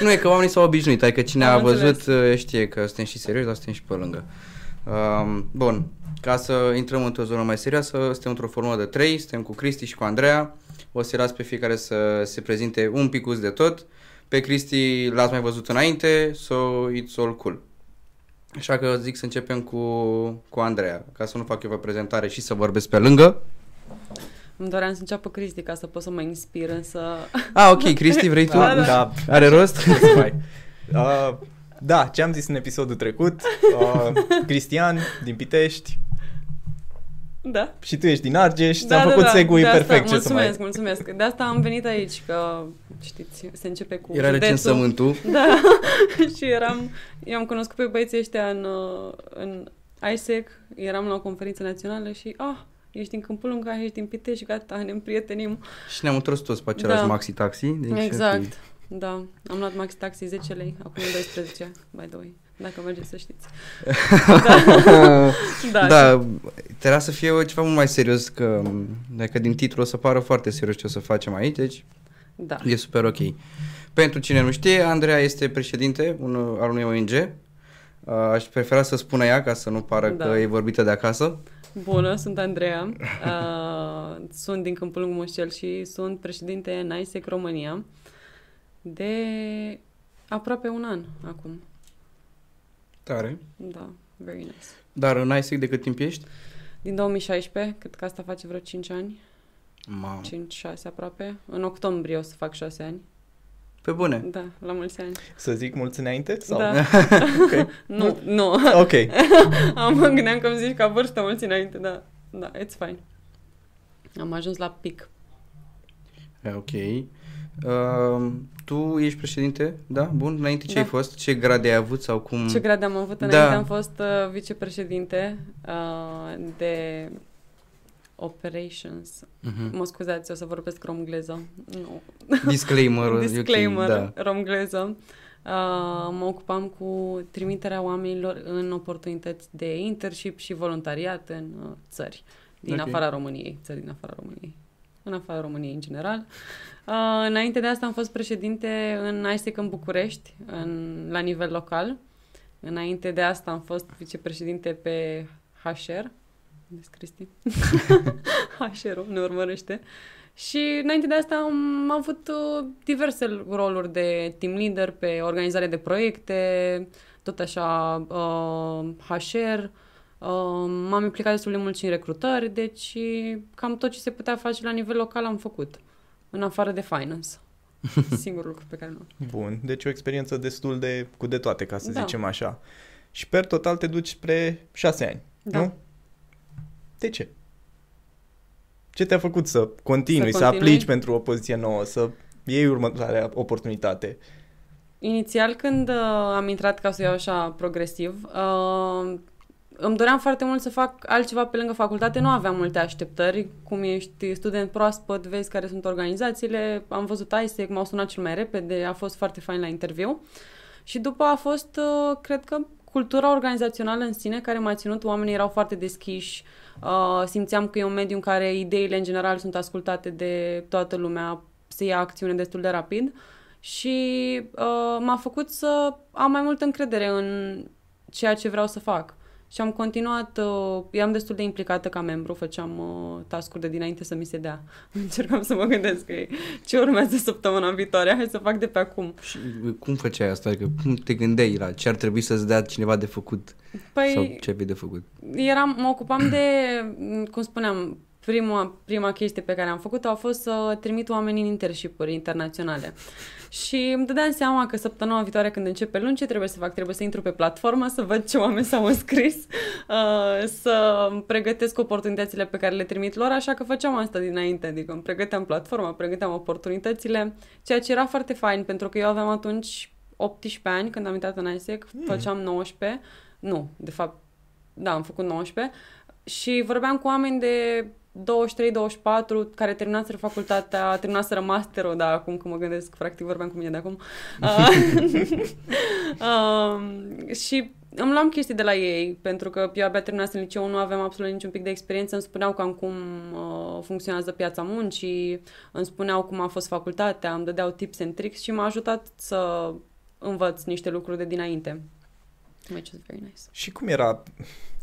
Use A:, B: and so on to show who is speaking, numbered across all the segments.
A: nu e că oamenii s-au obișnuit, adică cine
B: Am
A: a văzut
B: înțeles.
A: uh, știe că suntem și serioși, dar suntem și pe lângă. Um, bun, ca să intrăm într-o zonă mai serioasă, suntem într-o formă de trei, suntem cu Cristi și cu Andreea. O să las pe fiecare să se prezinte un picuț de tot. Pe Cristi l-ați mai văzut înainte, so it's all cool. Așa că zic să începem cu, cu Andreea, ca să nu fac eu o prezentare și să vorbesc pe lângă.
B: Îmi doream să înceapă Cristi ca să pot să mă inspir, însă...
A: Ah, ok, Cristi, vrei tu?
B: Da, da.
C: da.
A: Are rost?
C: să mai. Uh, da, ce am zis în episodul trecut, uh, Cristian din Pitești
B: Da.
C: și tu ești din Argeș, ți-am făcut segue
B: de asta,
C: perfect ce să
B: mulțumesc,
C: mai...
B: mulțumesc. De asta am venit aici, că știți, se începe cu
A: Era
B: județul.
A: recensământul.
B: Da, și eram, i-am cunoscut pe băieții ăștia în, uh, în ISEC, eram la o conferință națională și, ah, ești din Câmpul Lung, ah, ești din Pitești, gata, ne împrietenim.
A: Și ne-am întors toți pe același
B: Da.
A: maxi-taxi. Deci,
B: exact, da. Am luat maxi taxi 10 lei, acum e 12, by the way, dacă mergeți să știți.
A: da,
B: Da,
A: da trebuia să fie ceva mult mai serios, că dacă din titlu o să pară foarte serios ce o să facem aici, deci
B: da.
A: e super ok. Pentru cine nu știe, Andreea este președinte un, al unui ONG. Uh, Aș prefera să spună ea ca să nu pară
B: Da.
A: că e vorbită de acasă.
B: Bună, sunt Andreea, uh, sunt din Câmpul Lung Mușcel și sunt președinte în ISEC România de aproape un an acum.
A: Tare.
B: Da, very nice.
A: Dar în ISEC de cât timp ești?
B: Din 2016, cred că asta face vreo 5 ani,
A: Mamă.
B: 5-6 aproape. În octombrie o să fac 6 ani.
A: Pe bune.
B: Da, la mulți ani.
C: Să zic mulți înainte? Sau?
B: Da.
C: Ok.
B: Nu, nu.
C: Ok.
B: Am mă gândeam că îmi zici ca vârstă mulți înainte, da. Da, it's fine. Am ajuns la pic.
A: E, Ok. Uh, tu ești președinte? Da? Bun. Înainte ce
B: Da.
A: ai fost? Ce grade ai avut sau cum?
B: Ce grade am avut
A: Da.
B: înainte? Am fost uh, vicepreședinte uh, de operations.
A: Mhm.
B: Mă scuzați, o să vorbesc romgleză. Nu.
A: Disclaimer. e ok,
B: Disclaimer,
A: da.
B: romgleză. Uh, mă ocupam cu trimiterea oamenilor în oportunități de internship și voluntariat în uh, țări din
A: Ok.
B: afara României, țări din afara României, în afara României în general. Uh, înainte de asta am fost președinte în ISEC în București, în, la nivel local. Înainte de asta am fost vicepreședinte pe HR. Vezi, Cristi? HR-ul ne urmărește. Și înainte de asta am avut uh, diverse roluri de team leader pe organizare de proiecte, tot așa uh, HR. Uh, m-am implicat destul de mult și în recrutări, deci cam tot ce se putea face la nivel local am făcut, în afară de finance. Singurul lucru pe care nu.
C: Bun, deci o experiență destul de cu de toate, ca să
B: Da.
C: zicem așa. Și per total te duci spre șase ani,
B: Da.
C: nu? De ce? Ce te-a făcut să continui, să,
B: Să continui?
C: aplici pentru o poziție nouă, să iei următoarea oportunitate?
B: Inițial, când uh, am intrat, ca să iau așa progresiv, uh, îmi doream foarte mult să fac altceva pe lângă facultate, nu aveam multe așteptări, cum ești student proaspăt, vezi care sunt organizațiile, am văzut ISEC, m-au sunat cel mai repede, a fost foarte fain la interviu și după a fost, uh, cred că, cultura organizațională în sine care m-a ținut, oamenii erau foarte deschiși, uh, simțeam că e un mediu în care ideile în general sunt ascultate de toată lumea, se ia acțiune destul de rapid și uh, m-a făcut să am mai multă încredere în ceea ce vreau să fac. Și am continuat, uh, eram destul de implicată ca membru, făceam uh, task-uri de dinainte să mi se dea. Încercam să mă gândesc că e- ce urmează săptămâna viitoare, hai să fac de pe acum.
A: Și cum făceai asta? Adică cum te gândeai la ce ar trebui să-ți dea cineva de făcut?
B: Păi,
A: Sau ce aveai de făcut?
B: eram, mă ocupam de, cum spuneam, prima, prima chestie pe care am făcut-o a fost să trimit oamenii în internship-uri internaționale. Și îmi dădeam seama că săptămâna viitoare când începe luni, ce trebuie să fac? Trebuie să intru pe platformă, să văd ce oameni s-au înscris, uh, să îmi pregătesc oportunitățile pe care le trimit lor, așa că făceam asta dinainte, adică îmi pregăteam platforma, pregăteam oportunitățile, ceea ce era foarte fain, pentru că eu aveam atunci 18 ani când am intrat în ISEC, făceam 19, nu, de fapt, da, am făcut 19 și vorbeam cu oameni de 23-24 care terminaseră facultatea, terminaseră masterul, dar acum că mă gândesc, practic vorbeam cu mine de acum. Uh, uh, și îmi luam chestii de la ei, pentru că eu abia terminasem liceu, nu aveam absolut niciun pic de experiență, îmi spuneau cam cum uh, funcționează piața muncii, îmi spuneau cum a fost facultatea, îmi dădeau tips and tricks și m-a ajutat să învăț niște lucruri de dinainte. Which is very nice.
C: Și cum era?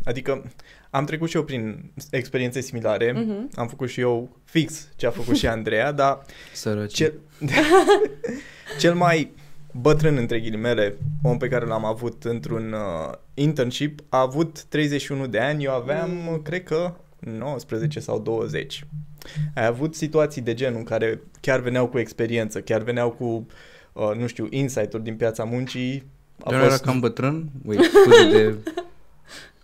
C: Adică am trecut și eu prin experiențe similare,
B: Mhm.
C: am făcut și eu fix ce a făcut și Andreea, dar
A: Sărăci.
C: cel, cel mai bătrân, între ghilimele, om pe care l-am avut într-un uh, internship a avut 31 de ani, eu aveam,
B: Mm.
C: cred că, 19 sau 20. Ai avut situații de genul în care chiar veneau cu experiență, chiar veneau cu, uh, nu știu, insight-uri din piața muncii. A
A: Doar era
C: fost,
A: cam bătrân? Wait, scuze de...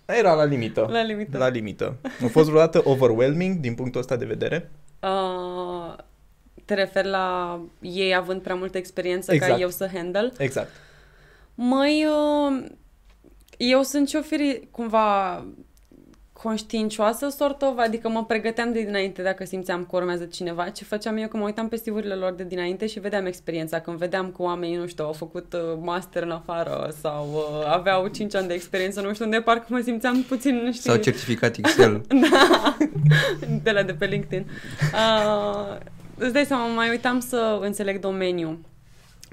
C: era la limită.
B: La limită.
C: La limită. A fost vreodată overwhelming din punctul ăsta de vedere?
B: Uh, te referi la ei având prea multă experiență
C: Exact.
B: ca eu să handle?
C: Exact.
B: Măi, uh, eu sunt și o fire cumva conștiincioasă, sort of, adică mă pregăteam de dinainte dacă simțeam că urmează cineva. Ce făceam eu? Că mă uitam pe stivurile lor de dinainte și vedeam experiența. Când vedeam că oamenii, nu știu, au făcut uh, master în afară sau uh, aveau 5 ani de experiență, nu știu unde, parcă mă simțeam puțin, nu știu...
A: Sau certificat Excel.
B: Da, de la de pe LinkedIn. Uh, îți dai seama, mai uitam să înțeleg domeniul.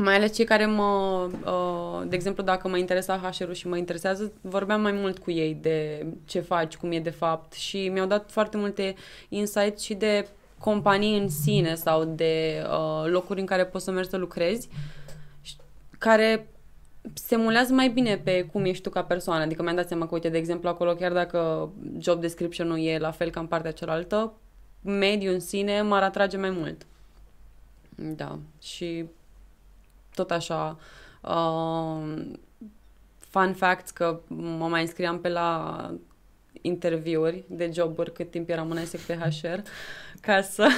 B: Mai ales cei care mă, uh, de exemplu, dacă mă interesa HR-ul și mă interesează, vorbeam mai mult cu ei de ce faci, cum e de fapt și mi-au dat foarte multe insight și de companii în sine sau de uh, locuri în care poți să mergi să lucrezi și- care se mulează mai bine pe cum ești tu ca persoană. Adică mi-am dat seama că, uite, de exemplu, acolo, chiar dacă job description-ul e la fel ca în partea cealaltă, mediul în sine m-ar atrage mai mult. Da. Și tot așa, uh, fun facts că mă mai înscriam pe la interviuri de joburi cât timp eram în ISEC pe HR ca să,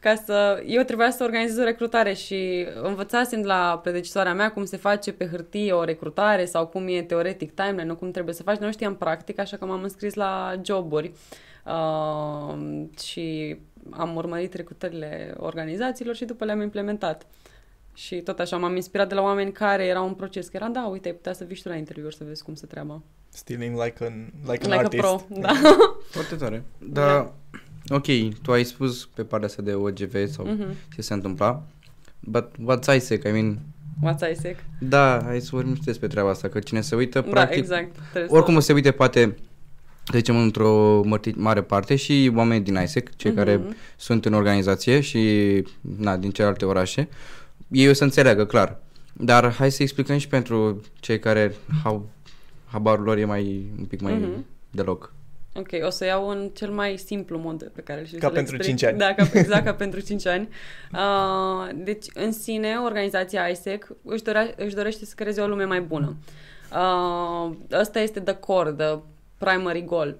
B: ca să... Eu trebuia să organizez o recrutare și învățasem de la predecesoarea mea cum se face pe hârtie o recrutare sau cum e teoretic timeline, nu cum trebuie să faci. Nu știam practic, așa că m-am înscris la joburi uh, și am urmărit recrutările organizațiilor și după le-am implementat. Și tot așa m-am inspirat de la oameni care erau în proces, că era, da, uite, ai putea să vii și tu la interviuri să vezi cum se treaba.
C: Stealing like an, like an
B: Like
C: artist.
B: a pro, da.
A: Foarte tare. Dar, ok, tu ai spus pe partea asta de OGV sau
B: Mhm.
A: ce se întâmpla. But what's ISEC? I mean,
B: What's ISEC?
A: da, hai să vorbim și despre treaba asta, că cine se uită,
B: Da,
A: practic,
B: exact. Trebuie să-
A: oricum o să se uite, poate, să zicem, într-o mărti- mare parte și oameni din ISEC, cei
B: Mhm.
A: care sunt în organizație și, na, din celelalte orașe, ei o să înțeleagă, clar. Dar hai să explicăm și pentru cei care au, habarul lor e mai, un pic mai
B: Mhm.
A: deloc.
B: Ok, o să iau în cel mai simplu mod pe care îl știu
C: Ca
B: să-l
C: pentru
B: explic.
C: cinci ani.
B: Da, ca, exact, ca pentru 5 ani. Uh, deci, în sine, organizația ISEC își, dorea, își dorește să creeze o lume mai bună. Uh, ăsta este the core, the primary goal.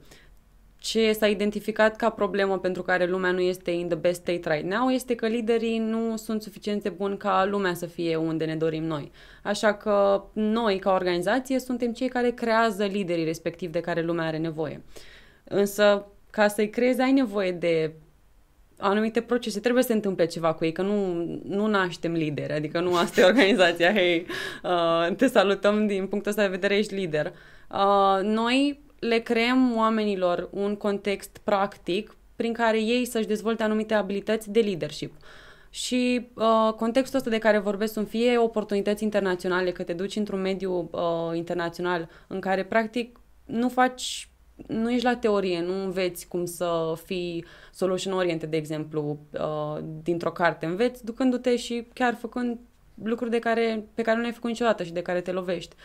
B: Ce s-a identificat ca problemă pentru care lumea nu este in the best state right now este că liderii nu sunt suficient de buni ca lumea să fie unde ne dorim noi. Așa că noi, ca organizație, suntem cei care creează liderii respectiv de care lumea are nevoie. Însă, ca să-i creezi, ai nevoie de anumite procese. Trebuie să se întâmple ceva cu ei, că nu, nu naștem lideri. Adică nu asta e organizația. Hei, uh, te salutăm din punctul ăsta de vedere, ești lider. Uh, noi le creăm oamenilor un context practic prin care ei să-și dezvolte anumite abilități de leadership. Și uh, contextul ăsta de care vorbesc sunt fie oportunități internaționale, că te duci într-un mediu uh, internațional în care practic nu faci, nu ești la teorie, nu înveți cum să fii solution oriented, de exemplu, uh, dintr-o carte. Înveți ducându-te și chiar făcând lucruri de care, pe care nu le-ai făcut niciodată și de care te lovești. Uh,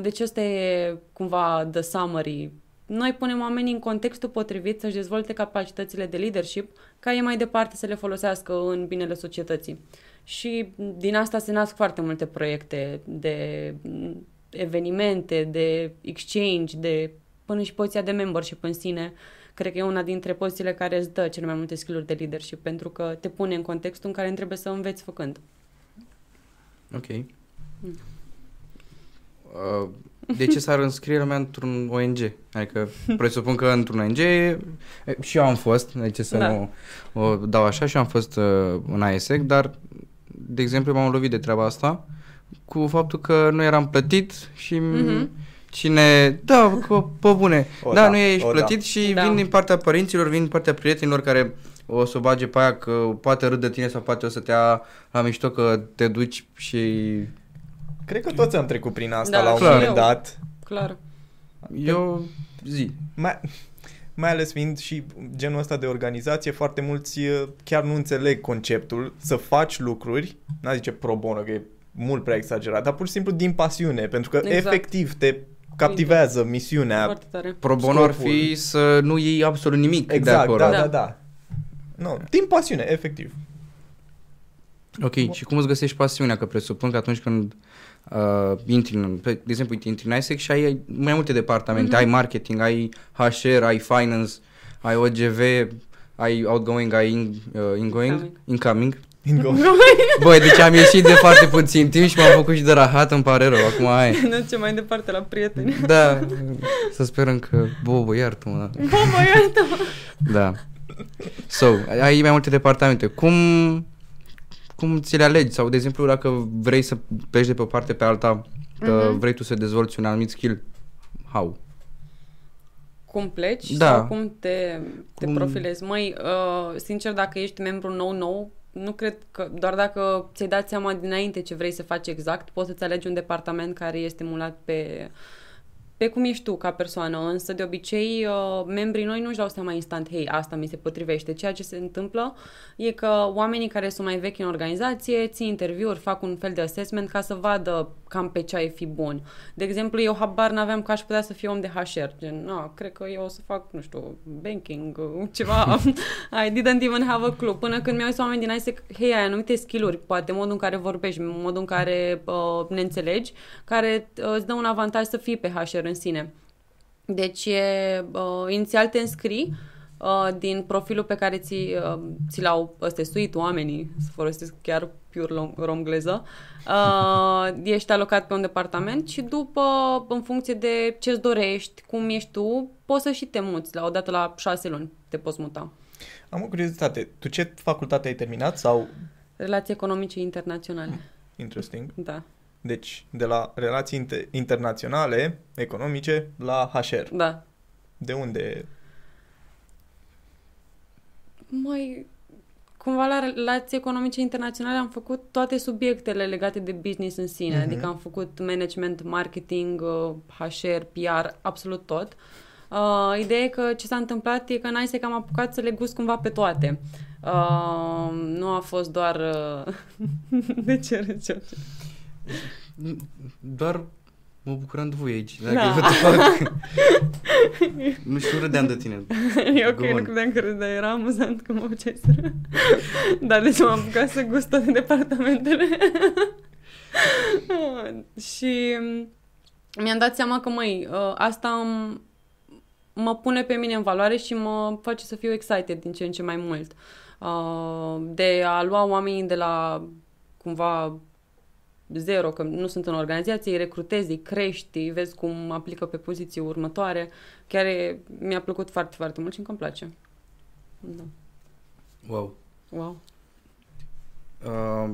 B: deci ăsta e cumva the summary. Noi punem oamenii în contextul potrivit să-și dezvolte capacitățile de leadership ca ei mai departe să le folosească în binele societății. Și din asta se nasc foarte multe proiecte de mm, evenimente, de exchange, de până și poziția de membership în sine. Cred că e una dintre pozițiile care îți dă cele mai multe skill-uri de leadership pentru că te pune în contextul în care trebuie să înveți făcând.
A: Ok.
B: Mm.
A: Uh, de ce s-ar înscrie lumea într-un ONG? Adică presupun că într-un ONG e, și eu am fost, de ce să
B: Da.
A: nu o dau așa și eu am fost uh, în AESEC, dar de exemplu m-am lovit de treaba asta cu faptul că nu eram plătit și
B: Mhm.
A: cine, da, că, pe bune,
C: O,
A: da,
C: da,
A: nu ești
C: o, da.
A: plătit și
B: Da.
A: vin din partea părinților, vin din partea prietenilor care o să o bage pe aia că poate râd de tine sau poate o să te ia la mișto că te duci și
C: Cred că toți am trecut prin asta
B: Da,
C: la un
A: clar.
C: moment
B: eu.
C: dat.
B: Clar.
A: eu zi.
C: Mai, mai ales fiind și genul ăsta de organizație, foarte mulți uh, chiar nu înțeleg conceptul să faci lucruri, n-a zice pro bono, că e mult prea exagerat, dar pur și simplu din pasiune, pentru că
B: Exact.
C: efectiv te captivează misiunea.
B: Foarte tare.
A: Pro bono ar
C: Scopul.
A: fi să nu iei absolut nimic de
C: Exact,
A: acolo.
C: da,
B: Da.
C: da, da. Nu, din pasiune, efectiv.
A: Ok, și cum îți găsești pasiunea? Că presupun că atunci când uh, intri, în, pe, de exemplu, uite, intri în ISEC și ai mai multe departamente,
B: Mhm.
A: ai marketing, ai HR, ai finance, ai OGV, ai outgoing, ai in, uh, ingoing,
B: Incoming.
A: incoming.
C: Ingo.
A: Băi, deci am ieșit de foarte puțin timp și m-am făcut și de rahat, îmi pare rău, acum ai.
B: Ne ducem mai departe la prieteni.
A: Da, să sperăm că, Bobo, iartă-mă.
B: Bă, mă, iartă
A: Da. So, ai mai multe departamente. Cum, cum ți le alegi? Sau, de exemplu, dacă vrei să pleci de pe o parte pe alta, că
B: Mhm.
A: vrei tu să dezvolți un anumit skill, how?
B: Cum pleci
A: Da.
B: sau cum te, te
A: Cum-
B: profilezi? Măi, uh, sincer, dacă ești membru nou-nou, nu cred că doar dacă ți-ai dat seama dinainte ce vrei să faci exact, poți să-ți alegi un departament care e stimulat pe, pe cum ești tu ca persoană. Însă, de obicei, uh, membrii noi nu-și dau seama instant, hei, asta mi se potrivește. Ceea ce se întâmplă e că oamenii care sunt mai vechi în organizație țin interviuri, fac un fel de assessment ca să vadă cam pe ce ai fi bun. De exemplu, eu habar n-aveam că aș putea să fiu om de HR. Gen, na, cred că eu o să fac, nu știu, banking, uh, ceva. I didn't even have a clue. Până când mi-au zis oameni din ISEC, hei, ai anumite skill-uri, poate modul în care vorbești, modul în care uh, ne înțelegi, care uh, îți dă un avantaj să fii pe HR în sine. Deci, e, uh, inițial te înscrii uh, din profilul pe care ți, uh, ți l-au ăsta suit oamenii, să folosesc chiar pur rom- romgleză, uh, ești alocat pe un departament și după, în funcție de ce-ți dorești, cum ești tu, poți să și te muți. La odată la șase luni te poți muta.
C: Am o curiozitate. Tu ce facultate ai terminat sau...
B: Relații economice internaționale.
C: Interesting.
B: Da,
C: Deci, de la relații inter- internaționale, economice, la HR.
B: da.
C: De unde?
B: Mai cumva la relații economice internaționale am făcut toate subiectele legate de business în sine,
C: Mhm.
B: uh-huh. adică am făcut management, marketing, uh, HR, PR, absolut tot. Uh, ideea e că ce s-a întâmplat e că în ISEC am apucat să le gust cumva pe toate. Uh, nu a fost doar... Uh... de ce râzi, George?
A: Doar mă bucuram de voi aici. Dacă
B: Da.
A: eu te fac... nu știu, râdeam de tine.
B: e ok,
A: Go
B: nu
A: on.
B: credeam că râzi, dar era amuzant că mă făceai să râd. Dar deci m-am apucat să gust toate departamentele. și mm, mi-am dat seama că, măi, ă, asta îmi- mă pune pe mine în valoare și mă face să fiu excited din ce în ce mai mult. Uh, De a lua oamenii de la cumva zero, că nu sunt în organizație, îi recrutezi, îi crești, îi vezi cum aplică pe poziții următoare. Chiar e, mi-a plăcut foarte, foarte mult și încă îmi place. Da.
A: Wow.
B: Wow.
A: Uh,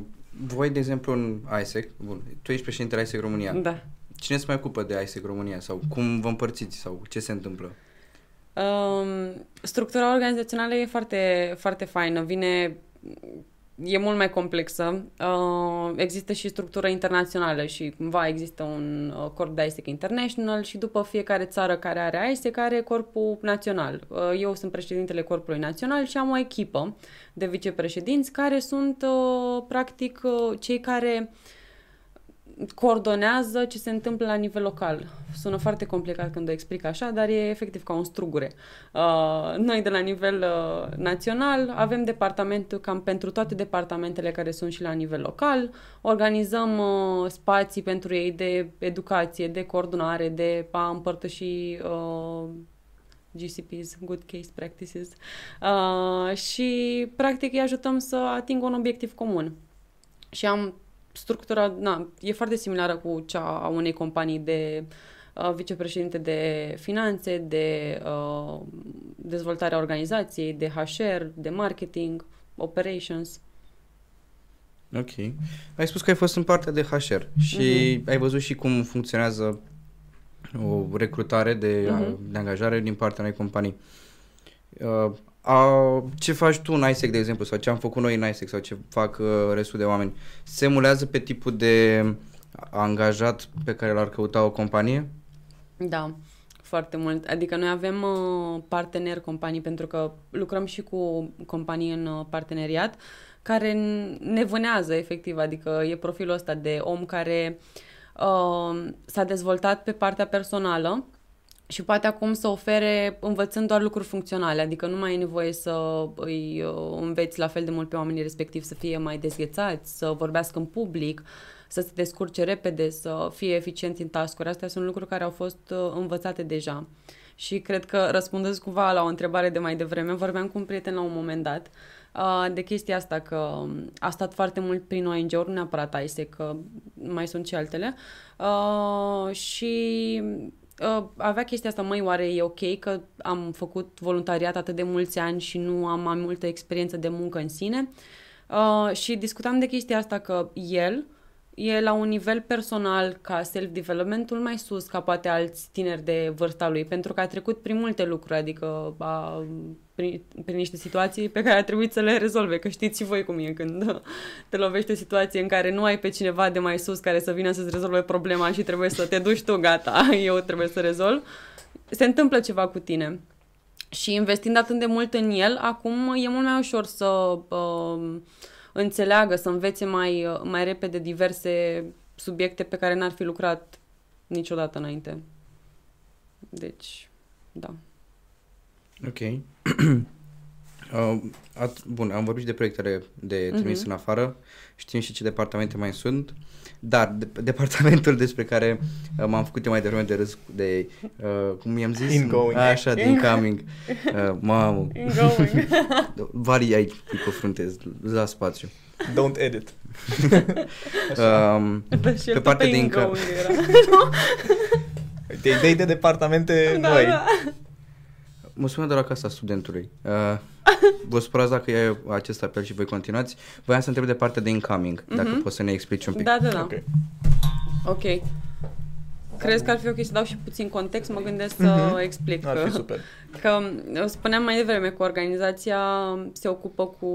A: voi, de exemplu, în ISEC, bun, tu ești președintele ISEC România.
B: Da.
A: Cine se mai ocupă de ISEC România? Sau cum vă împărțiți? Sau ce se întâmplă?
B: Um, structura organizațională e foarte, foarte faină. Vine e mult mai complexă. Uh, există și structură internațională și cumva există un uh, corp de ISEC International și după fiecare țară care are ISEC are corpul național. Uh, eu sunt președintele corpului național și am o echipă de vicepreședinți care sunt uh, practic uh, cei care coordonează ce se întâmplă la nivel local. Sună foarte complicat când o explic așa, dar e efectiv ca un strugure. Uh, noi de la nivel uh, național avem departamentul cam pentru toate departamentele care sunt și la nivel local. Organizăm uh, spații pentru ei de educație, de coordonare, de a împărtăși uh, GCPs, Good Case Practices uh, și practic îi ajutăm să atingă un obiectiv comun. Și am structura, na, e foarte similară cu cea a unei companii de uh, vicepreședinte de finanțe, de uh, dezvoltarea organizației, de HR, de marketing, operations.
A: Ok. Ai spus că ai fost în partea de HR și uh-huh. ai văzut și cum funcționează o recrutare de, uh-huh. de angajare din partea unei companii. Uh, a, ce faci tu în ISEC, de exemplu, sau ce am făcut noi în ISEC, sau ce fac uh, restul de oameni, se emulează pe tipul de angajat pe care l-ar căuta o companie?
B: Da, foarte mult. Adică noi avem uh, parteneri companii pentru că lucrăm și cu companii în uh, parteneriat care ne vânează efectiv, adică e profilul ăsta de om care uh, s-a dezvoltat pe partea personală și poate acum să ofere învățând doar lucruri funcționale, adică nu mai e nevoie să îi uh, înveți la fel de mult pe oamenii respectiv să fie mai dezghețați, să vorbească în public, să se descurce repede, să fie eficienți în task Astea sunt lucruri care au fost uh, învățate deja. Și cred că răspundeți cumva la o întrebare de mai devreme, vorbeam cu un prieten la un moment dat uh, de chestia asta, că a stat foarte mult prin ONG-uri, nu neapărat ISE, că mai sunt și altele, și uh, avea chestia asta, măi, oare e ok că am făcut voluntariat atât de mulți ani și nu am mai multă experiență de muncă în sine? Uh, și discutam de chestia asta că el e la un nivel personal ca self-development mai sus ca poate alți tineri de vârsta lui, pentru că a trecut prin multe lucruri, adică a, prin, prin niște situații pe care a trebuit să le rezolve, că știți și voi cum e când te lovește situație în care nu ai pe cineva de mai sus care să vină să-ți rezolve problema și trebuie să te duci tu, gata, eu trebuie să rezolv. Se întâmplă ceva cu tine. Și investind atât de mult în el, acum e mult mai ușor să uh, înțeleagă, să învețe mai, uh, mai repede diverse subiecte pe care n-ar fi lucrat niciodată înainte. Deci, da.
A: Ok. uh, at, bun, am vorbit și de proiectele de trimis uh-huh. în afară, știm și ce departamente mai sunt, dar de, departamentul despre care uh, m-am făcut eu mai devreme de râs, de, uh, cum i-am zis?
C: Ingoing.
A: Așa, de incoming. Uh, mamă.
B: Ingoing.
A: Vari ai cu fruntez, la spațiu.
C: Don't edit.
A: um, pe partea de incoming.
C: Uite, idei de departamente da, noi. Da
A: mă sună de la casa studentului. Uh, vă supărați dacă e acest apel și voi continuați. Voiam să întreb de partea de incoming, mm-hmm. dacă poți să ne explici un pic.
B: Da, da, da. Ok. Ok. Crezi că ar fi ok să dau și puțin context? Mă gândesc să mm-hmm. explic.
C: Ar fi super.
B: Că spuneam mai devreme că organizația se ocupă cu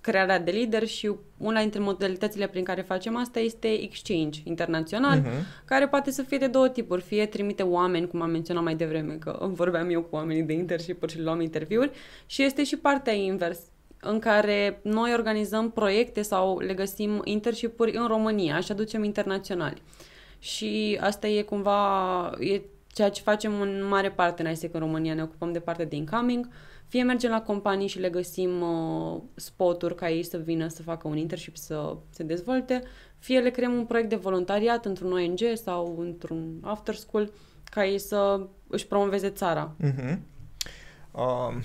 B: crearea de lider și una dintre modalitățile prin care facem asta este exchange internațional, mm-hmm. care poate să fie de două tipuri. Fie trimite oameni, cum am menționat mai devreme, că vorbeam eu cu oamenii de internship și luam interviuri, și este și partea invers în care noi organizăm proiecte sau le găsim internship-uri în România și aducem internaționali și asta e cumva e ceea ce facem în mare parte în ISEC în România. Ne ocupăm de partea de incoming, fie mergem la companii și le găsim uh, spoturi ca ei să vină să facă un internship să se dezvolte, fie le creăm un proiect de voluntariat într-un ONG sau într-un after school ca ei să își promoveze țara.
C: Uh-huh. Um,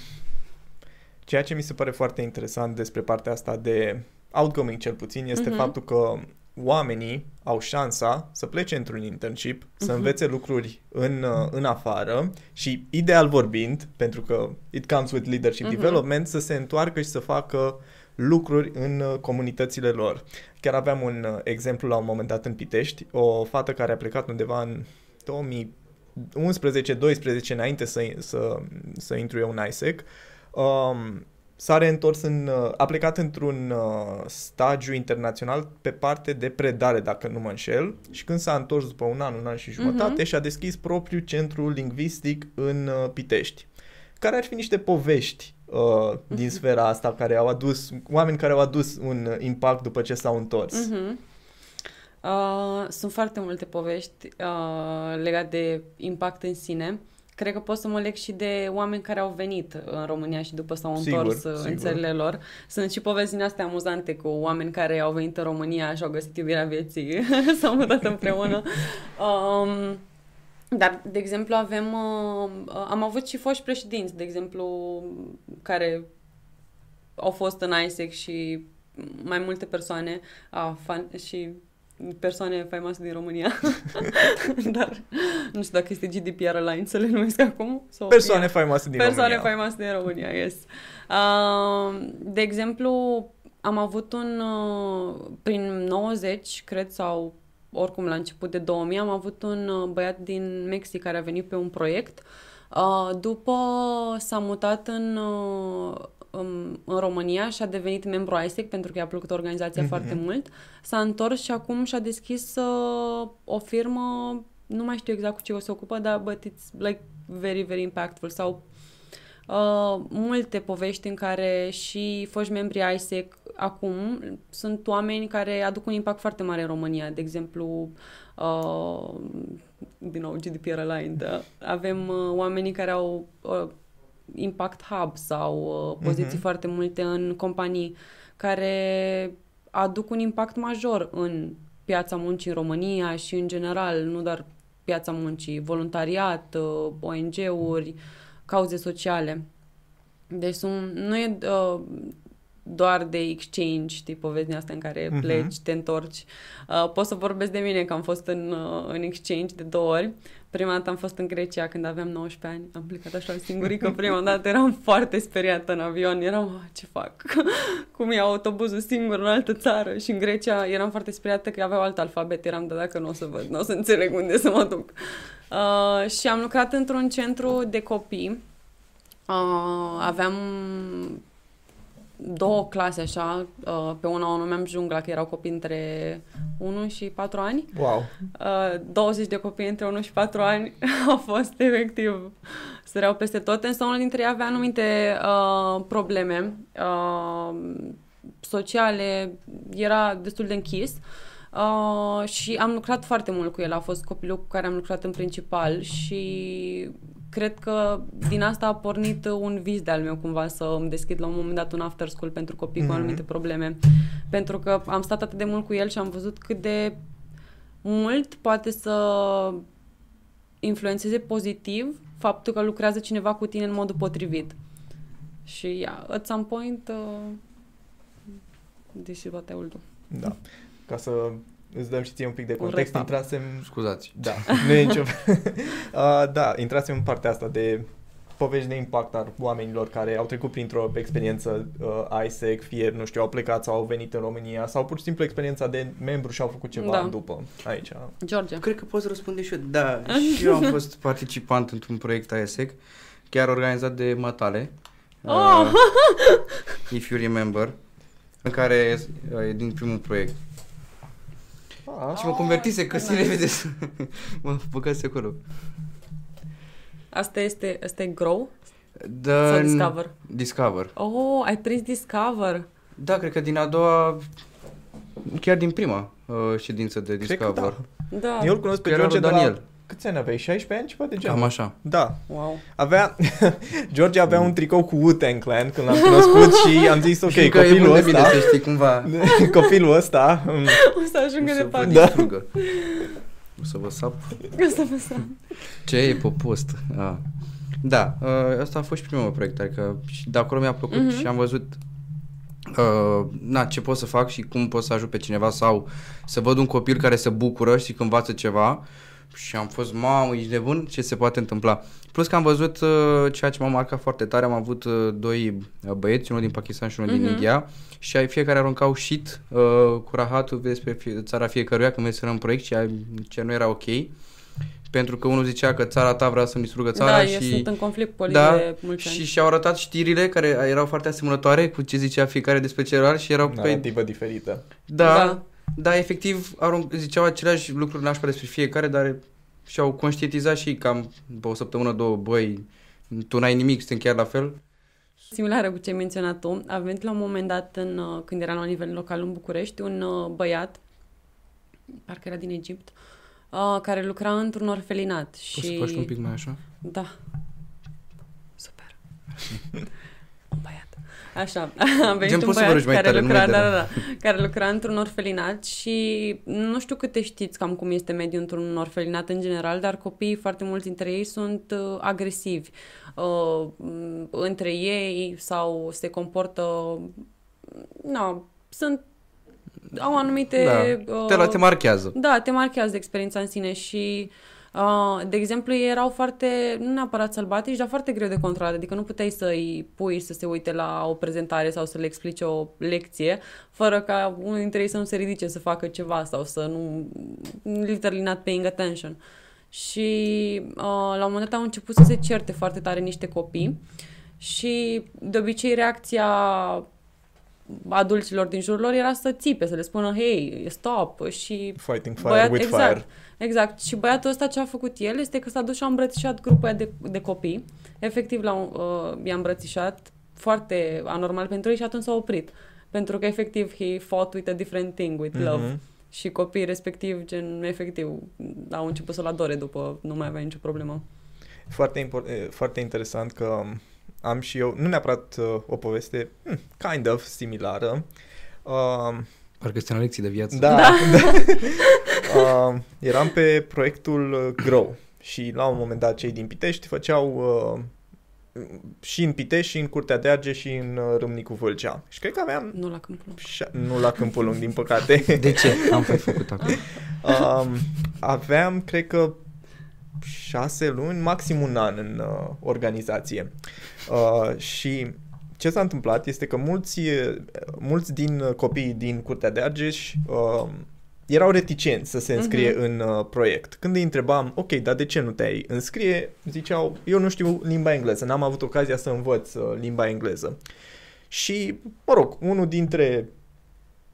C: ceea ce mi se pare foarte interesant despre partea asta de outgoing cel puțin este uh-huh. faptul că oamenii au șansa să plece într-un internship, uh-huh. să mhm. învețe lucruri în, uh, în afară și, ideal vorbind, pentru că it comes with leadership uh-huh. development, să se întoarcă și să facă lucruri în uh, comunitățile lor. Chiar aveam un uh, exemplu la un moment dat în Pitești, o fată care a plecat undeva în 2011-12 înainte să, să, să intru eu în ISEC, um, s-a reîntors în, uh, a plecat într-un uh, stagiu internațional pe parte de predare, dacă nu mă înșel, și când s-a întors după un an, un an și jumătate, uh-huh. și-a deschis propriul centru lingvistic în uh, Pitești. Care ar fi niște povești uh, din uh-huh. sfera asta care au adus, oameni care au adus un impact după ce s-au întors?
B: Uh-huh. Uh, sunt foarte multe povești uh, legate de impact în sine cred că pot să mă leg și de oameni care au venit în România și după s-au sigur, întors sigur. în țările lor. Sunt și povesti din astea amuzante cu oameni care au venit în România și au găsit iubirea vieții, s-au mutat împreună. Um, dar, de exemplu, avem, uh, am avut și foști președinți, de exemplu, care au fost în ISEC și mai multe persoane uh, fan, și persoane faimoase din România. Dar nu știu dacă este GDPR Line să le numesc acum. Sau
C: Persoane faimoase din
B: Persoane
C: România.
B: faimoase din România, yes. Uh, de exemplu, am avut un, uh, prin 90, cred, sau oricum la început de 2000, am avut un uh, băiat din Mexic care a venit pe un proiect. Uh, după s-a mutat în, uh, în, în România și a devenit membru ISEC pentru că i-a plăcut organizația
C: Mhm.
B: foarte mult. S-a întors și acum și-a deschis uh, o firmă, nu mai știu exact cu ce o se ocupă, dar but it's like very, very impactful. Sau uh, multe povești în care și foști membri ISEC acum sunt oameni care aduc un impact foarte mare în România. De exemplu, uh, din nou GDPR Line, da? avem uh, oamenii care au uh, Impact Hub sau uh, poziții
C: Mhm.
B: foarte multe în companii care aduc un impact major în piața muncii în România și în general, nu doar piața muncii, voluntariat, uh, ONG-uri, cauze sociale. Deci sunt, nu e uh, doar de exchange, știi, povestea asta în care
C: Mhm.
B: pleci, te întorci. Uh, pot să vorbesc de mine că am fost în, uh, în exchange de două ori. Prima dată am fost în Grecia când aveam 19 ani. Am plecat așa singurică prima dată. Eram foarte speriată în avion. Eram, "Ah, ce fac? Cum iau autobuzul singur în altă țară? Și în Grecia eram foarte speriată că aveau alt alfabet. Eram, de dacă nu o să văd, nu o să înțeleg unde să mă duc. Uh, și am lucrat într-un centru de copii. Uh, aveam două clase așa, uh, pe una o numeam jungla, că erau copii între 1 și 4 ani.
C: Wow.
B: Uh, 20 de copii între 1 și 4 ani au fost efectiv săreau peste tot, însă unul dintre ei avea anumite uh, probleme uh, sociale, era destul de închis uh, și am lucrat foarte mult cu el, a fost copilul cu care am lucrat în principal și cred că din asta a pornit un vis de-al meu cumva să îmi deschid la un moment dat un after school pentru copii cu
C: Mhm.
B: anumite probleme. Pentru că am stat atât de mult cu el și am văzut cât de mult poate să influențeze pozitiv faptul că lucrează cineva cu tine în modul potrivit. Și yeah, at some point uh, this is what I will do.
C: Da. Ca să îți dăm și ție un pic de
B: Un
C: context,
B: recap.
C: intrasem...
A: Scuzați.
C: Da, nu e nicio... uh, da, intrasem în partea asta de povești de impact al oamenilor care au trecut printr-o experiență uh, ISEC, fie, nu știu, au plecat sau au venit în România sau pur și simplu experiența de membru și au făcut ceva
B: Da.
C: după aici.
B: George.
A: Cred că poți răspunde și eu. Da, și eu am fost participant într-un proiect ASEC, chiar organizat de Matale.
B: Oh!
A: Uh, if you remember, în care uh, e din primul proiect.
C: Ah,
A: Și mă convertise, că
B: nice.
A: nice. vedeți, mă băgați acolo.
B: Asta este, asta e Grow
A: Da,
B: sau Discover?
A: Discover.
B: Oh, ai prins Discover.
A: Da, cred că din a doua, chiar din prima uh, ședință de
C: Cred că
A: Discover.
C: da.
B: Da.
C: Eu îl cunosc pe
A: Chiar
C: George
A: era
C: de la...
A: Daniel.
C: Câți ani aveai? 16 ani? Ceva de genul?
A: Cam așa.
C: Da.
B: Wow.
C: Avea... George avea un tricou cu Wu-Tang Clan când l-am cunoscut și am zis, ok,
A: și că e
C: copilul
A: mult de bine
C: ăsta...
A: să știi cumva.
C: copilul ăsta... mm,
B: O să ajungă
A: o să vă
B: departe.
C: Da.
A: distrugă. O să vă sap.
B: O să vă să...
A: Ce e pe post? A. Da, uh, asta a fost și primul proiect, adică și de acolo mi-a plăcut
B: Mhm.
A: și am văzut uh, na, ce pot să fac și cum pot să ajut pe cineva sau să văd un copil care se bucură și că învață ceva și am fost, mamă, ești nebun? Ce se poate întâmpla? Plus că am văzut uh, ceea ce m-a marcat foarte tare, am avut uh, doi uh, băieți, unul din Pakistan și unul din
B: Mhm.
A: India și ai fiecare aruncau shit uh, cu rahatul despre fie, țara fiecăruia când mergeseră în proiect și ai, ce nu era ok. Pentru că unul zicea că țara ta vrea să-mi distrugă țara
B: da,
A: și...
B: eu sunt în conflict politic
A: Da,
B: de mulți ani.
A: și și-au arătat știrile care erau foarte asemănătoare cu ce zicea fiecare despre celălalt și erau pe...
C: Narrativă diferită.
A: Da,
B: Da.
A: Da, da, efectiv arunc, ziceau aceleași lucruri nașpa despre fiecare, dar și-au conștientizat și cam pe o săptămână, două, băi, tu n-ai nimic, suntem chiar la fel.
B: Similară cu ce ai menționat tu, a venit la un moment dat, în, uh, când eram la nivel local în București, un uh, băiat, parcă era din Egipt, uh, care lucra într-un orfelinat.
A: Poți
B: și...
A: să faci un pic mai așa?
B: Da. Super. un băiat. Așa, a venit
A: Gen,
B: un
A: poți să
B: băiat
A: vorbești mai
B: care,
A: tare, nu
B: lucra,
A: mai
B: da,
A: tare.
B: da, da, care lucra într-un orfelinat și nu știu câte știți cam cum este mediul într-un orfelinat în general, dar copiii, foarte mulți dintre ei, sunt uh, agresivi uh, m, între ei sau se comportă... Nu, sunt au anumite...
A: Da.
B: uh,
A: Te, la- te marchează.
B: Da, te marchează experiența în sine și, uh, de exemplu, ei erau foarte, nu neapărat sălbatici, dar foarte greu de controlat. Adică nu puteai să-i pui să se uite la o prezentare sau să le explice o lecție, fără ca unul dintre ei să nu se ridice să facă ceva sau să nu, literally not paying attention. Și uh, la un moment dat au început să se certe foarte tare niște copii și de obicei reacția adulților din jurul lor era să țipe, să le spună, hei, stop, și
C: Fighting fire
B: Băiat-
C: with
B: exact.
C: fire.
B: Exact. Și băiatul ăsta ce a făcut el este că s-a dus și a îmbrățișat grupul ăia de, de copii. Efectiv l-a, uh, i-a îmbrățișat foarte anormal pentru ei și atunci s-a oprit. Pentru că efectiv he fought with a different thing, with love.
C: Mhm.
B: Și copiii respectiv, gen, efectiv, au început să-l adore după nu mai avea nicio problemă.
C: Foarte, impor- e, foarte interesant că um, am și eu, nu neapărat uh, o poveste, hmm, kind of similară. Uh,
A: Parcă este în lecții de viață.
C: da, da. uh, eram pe proiectul uh, Grow și la un moment dat cei din Pitești făceau uh, și în Pitești și în Curtea de Arge și în uh, Râmnicu Vâlcea. Și cred că aveam
B: Nu la câmpul.
C: șa- nu la Câmpul Lung, din păcate.
A: De ce? Am mai făcut acum.
C: Um, aveam, cred că, șase luni, maxim un an în uh, organizație. Uh, și ce s-a întâmplat este că mulți, uh, mulți din uh, copiii din Curtea de Argeș uh, erau reticenți să se înscrie
B: Mhm.
C: în uh, proiect. Când îi întrebam, ok, dar de ce nu te-ai înscrie? Ziceau, eu nu știu limba engleză, n-am avut ocazia să învăț uh, limba engleză. Și, mă rog, unul dintre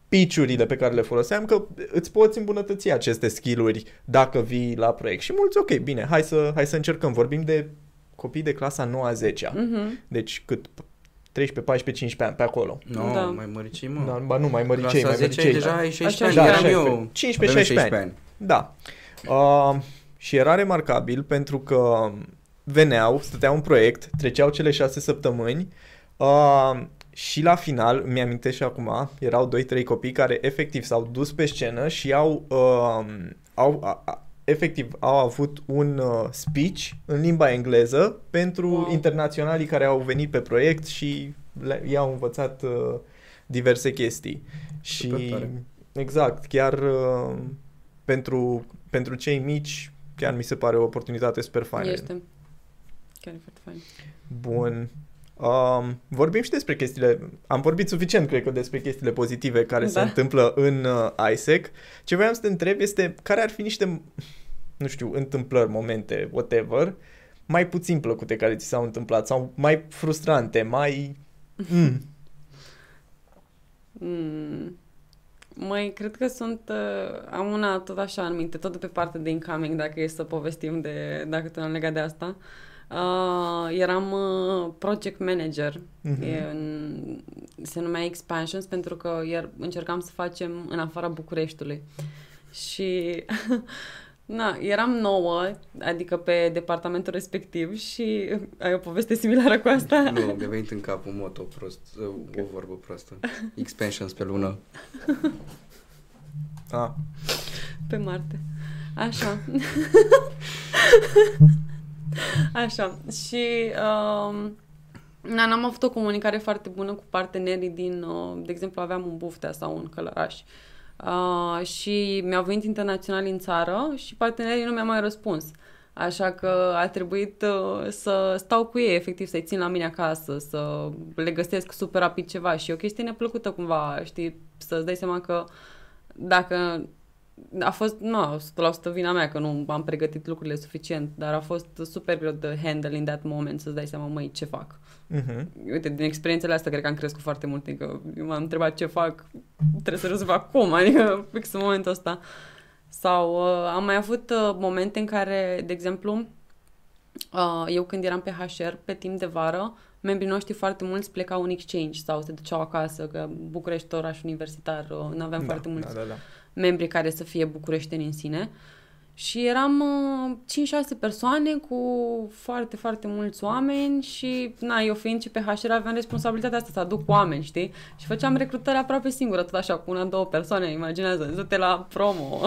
C: piciurile pe care le foloseam că îți poți îmbunătăți aceste skill-uri dacă vii la proiect. Și mulți, ok, bine, hai să, hai să încercăm. Vorbim de copii de clasa 9-10
B: Mhm.
C: Deci cât 13, 14, 15 ani pe acolo.
A: Nu, no,
B: Da.
A: mai măricei, mă.
C: Da, ba nu, mai măricei,
A: Clasa
C: mai
A: 10
C: măricei.
A: deja ai 16 ani,
B: Așa,
A: eram
B: da,
A: eu.
C: 15,
A: aveam
C: 16 ani. Da. Uh, și era remarcabil pentru că veneau, stăteau un proiect, treceau cele șase săptămâni uh, și la final, mi-amintesc și acum, erau 2-3 copii care efectiv s-au dus pe scenă și au, uh, au a, a, efectiv au avut un uh, speech în limba engleză pentru
B: Wow.
C: internaționalii care au venit pe proiect și le, i-au învățat uh, diverse chestii.
A: Super
C: și
A: tare.
C: exact, chiar uh, pentru, pentru cei mici chiar mi se pare o oportunitate super faină.
B: Este. Chiar e foarte fain.
C: Bun. Um, vorbim și despre chestiile, am vorbit suficient, cred că, despre chestiile pozitive care
B: Da.
C: se întâmplă în uh, ISEC. Ce voiam să te întreb este care ar fi niște, nu știu, întâmplări, momente, whatever, mai puțin plăcute care ți s-au întâmplat sau mai frustrante, mai... Mm.
B: Mm. Mai cred că sunt, uh, am una tot așa în minte, tot de pe partea de incoming, dacă e să povestim de, dacă tu am legat de asta. Uh, eram uh, project manager,
C: Mhm.
B: e în, se numea Expansions pentru că iar încercam să facem în afara Bucureștiului. Și na, eram nouă, adică pe departamentul respectiv și ai o poveste similară cu asta?
A: Nu, mi-a venit în cap un moto prost, o vorbă proastă. Expansions pe lună.
C: Ah.
B: Pe Marte. Așa. Așa. Și um, na, n-am avut o comunicare foarte bună cu partenerii din, uh, de exemplu, aveam un buftea sau un călăraș. Uh, și mi-au venit internaționali în țară și partenerii nu mi-au mai răspuns. Așa că a trebuit uh, să stau cu ei, efectiv, să-i țin la mine acasă, să le găsesc super rapid ceva și e o chestie neplăcută cumva, știi, să-ți dai seama că dacă a fost, nu, 100% vina mea că nu am pregătit lucrurile suficient, dar a fost super greu de handle in that moment să-ți dai seama, măi, ce fac.
C: Mhm.
B: Uite, din experiențele astea cred că am crescut foarte mult, adică eu m-am întrebat ce fac, trebuie să rezolv acum, adică fix în momentul ăsta. Sau uh, am mai avut uh, momente în care, de exemplu, uh, eu când eram pe HR, pe timp de vară, membrii noștri foarte mulți plecau în exchange sau se duceau acasă, că București, oraș universitar, uh, nu aveam
C: da,
B: foarte mulți
C: Da, da, da.
B: Membri care să fie bucureșteni în sine. Și eram uh, 5-6 persoane cu foarte, foarte mulți oameni și, na, eu fiind și pe HR aveam responsabilitatea asta să aduc oameni, știi? Și făceam recrutări aproape singură, tot așa, cu una, două persoane, imaginează, du-te la promo,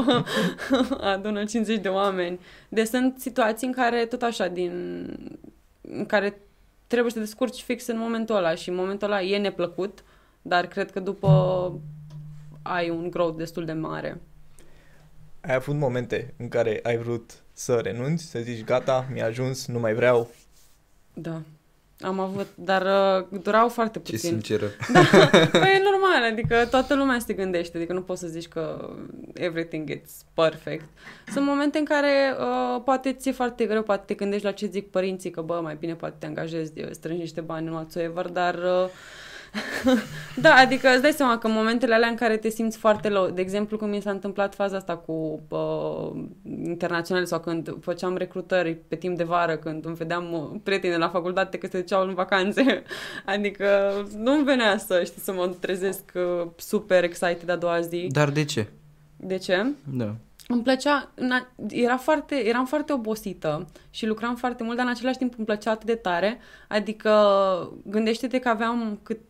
B: adună 50 de oameni. Deci sunt situații în care, tot așa, din... în care trebuie să te descurci fix în momentul ăla și în momentul ăla e neplăcut, dar cred că după ai un growth destul de mare.
C: Ai avut momente în care ai vrut să renunți, să zici gata, mi-a ajuns, nu mai vreau.
B: Da. Am avut, dar uh, durau foarte
A: Ce
B: puțin.
A: sinceră.
B: Da, păi e normal, adică toată lumea se gândește, adică nu poți să zici că everything is perfect. Sunt momente în care uh, poate ți-e foarte greu, poate te gândești la ce zic părinții, că bă, mai bine poate te angajezi, strângi niște bani în whatsoever, dar uh, da, adică îți dai seama că în momentele alea în care te simți foarte low, de exemplu cum mi s-a întâmplat faza asta cu uh, internaționale sau când făceam recrutări pe timp de vară, când îmi vedeam uh, prieteni de la facultate că se duceau în vacanțe, adică nu-mi venea să, știi, să mă trezesc uh, super excited a doua zi.
A: Dar de ce?
B: De ce?
A: Da.
B: Îmi plăcea, na- era foarte, eram foarte obosită și lucram foarte mult, dar în același timp îmi plăcea atât de tare. Adică gândește-te că aveam cât a,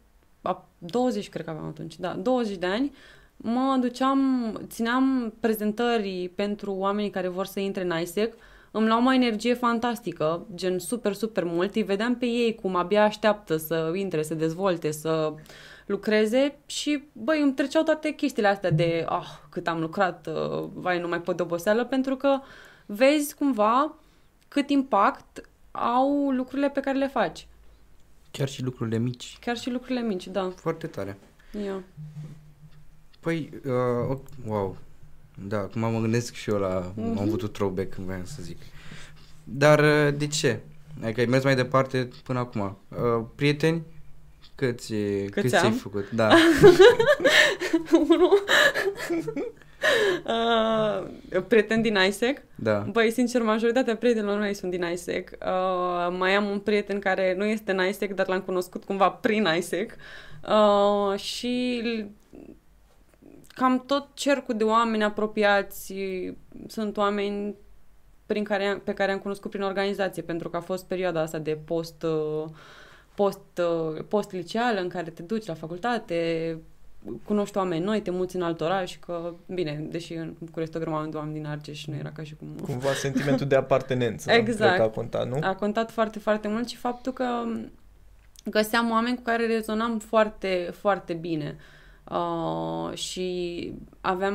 B: 20, cred că aveam atunci, da, 20 de ani, mă duceam, țineam prezentări pentru oamenii care vor să intre în ISEC, îmi luam o energie fantastică, gen super, super mult, îi vedeam pe ei cum abia așteaptă să intre, să dezvolte, să lucreze și, băi, îmi treceau toate chestiile astea de, ah, cât am lucrat, uh, vai, nu mai pot de oboseală, pentru că vezi cumva cât impact au lucrurile pe care le faci.
A: Chiar și lucrurile mici.
B: Chiar și lucrurile mici, da.
A: Foarte tare.
B: Ia.
A: Păi, uh, ok, wow. Da, acum mă gândesc și eu la...
B: Mhm.
A: Am avut un throwback, când voiam să zic. Dar uh, de ce? Adică ai mers mai departe până acum. Uh, prieteni? Câți, câți,
B: am?
A: ai făcut? Da.
B: Unul. uh, prieten din ISEC.
A: da.
B: Băi, sincer, majoritatea prietenilor mei sunt din ISEC. Uh, mai am un prieten care nu este în ISEC, dar l-am cunoscut cumva prin ISEC. Uh, și cam tot cercul de oameni apropiați sunt oameni prin care, pe care am cunoscut prin organizație, pentru că a fost perioada asta de post, uh, post, uh, post liceală în care te duci la facultate, cunoști oameni noi, te muți în alt oraș, că, bine, deși în București o grămadă de oameni din Argeș nu era ca și cum...
C: Cumva sentimentul de apartenență.
B: Exact.
C: Cred că a contat, nu?
B: A contat foarte, foarte mult și faptul că găseam oameni cu care rezonam foarte, foarte bine. Uh, și aveam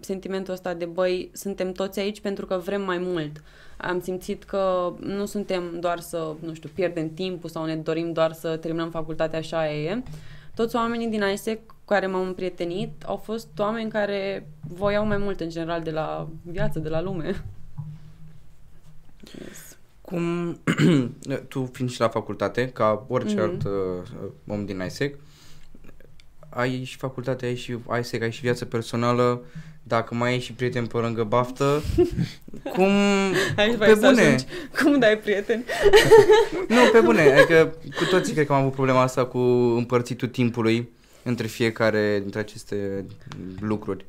B: sentimentul ăsta de, băi, suntem toți aici pentru că vrem mai mult. Am simțit că nu suntem doar să, nu știu, pierdem timpul sau ne dorim doar să terminăm facultatea așa e. Toți oamenii din ISEC cu care m-am împrietenit au fost oameni care voiau mai mult în general de la viață, de la lume. Yes.
A: Cum, tu fiind și la facultate, ca orice
B: Mhm.
A: alt uh, om din ISEC, ai și facultate, ai și ISEC, ai și viață personală, dacă mai ai și prieteni pe lângă baftă, cum...
B: Aici
A: pe
B: vrei să
A: bune.
B: ajungi. Cum dai prieteni?
A: Nu, pe bune, adică cu toții cred că am avut problema asta cu împărțitul timpului între fiecare dintre aceste lucruri.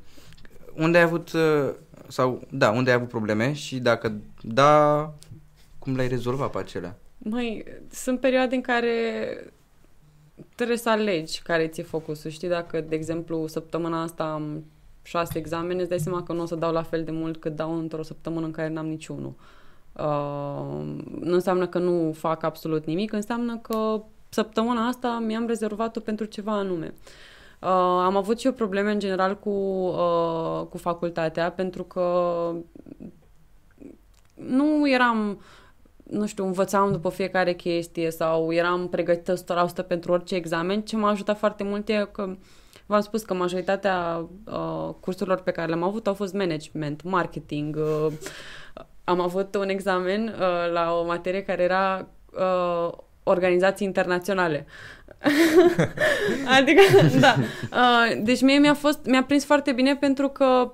A: Unde ai avut, uh, sau, da, unde ai avut probleme și dacă da, cum le-ai rezolvat pe acelea?
B: Măi, sunt perioade în care trebuie să alegi care ți-e focusul. Știi, dacă, de exemplu, săptămâna asta am șase examene, îți dai seama că nu o să dau la fel de mult cât dau într-o săptămână în care n-am niciunul. Uh, nu înseamnă că nu fac absolut nimic, înseamnă că săptămâna asta mi-am rezervat-o pentru ceva anume. Uh, am avut și eu probleme în general cu, uh, cu facultatea pentru că nu eram nu știu, învățam după fiecare chestie sau eram pregătită 100% pentru orice examen. Ce m-a ajutat foarte mult e că v-am spus că majoritatea uh, cursurilor pe care le-am avut au fost management, marketing. Uh, am avut un examen uh, la o materie care era uh, organizații internaționale. adică, da. Uh, deci mie mi-a fost, mi-a prins foarte bine pentru că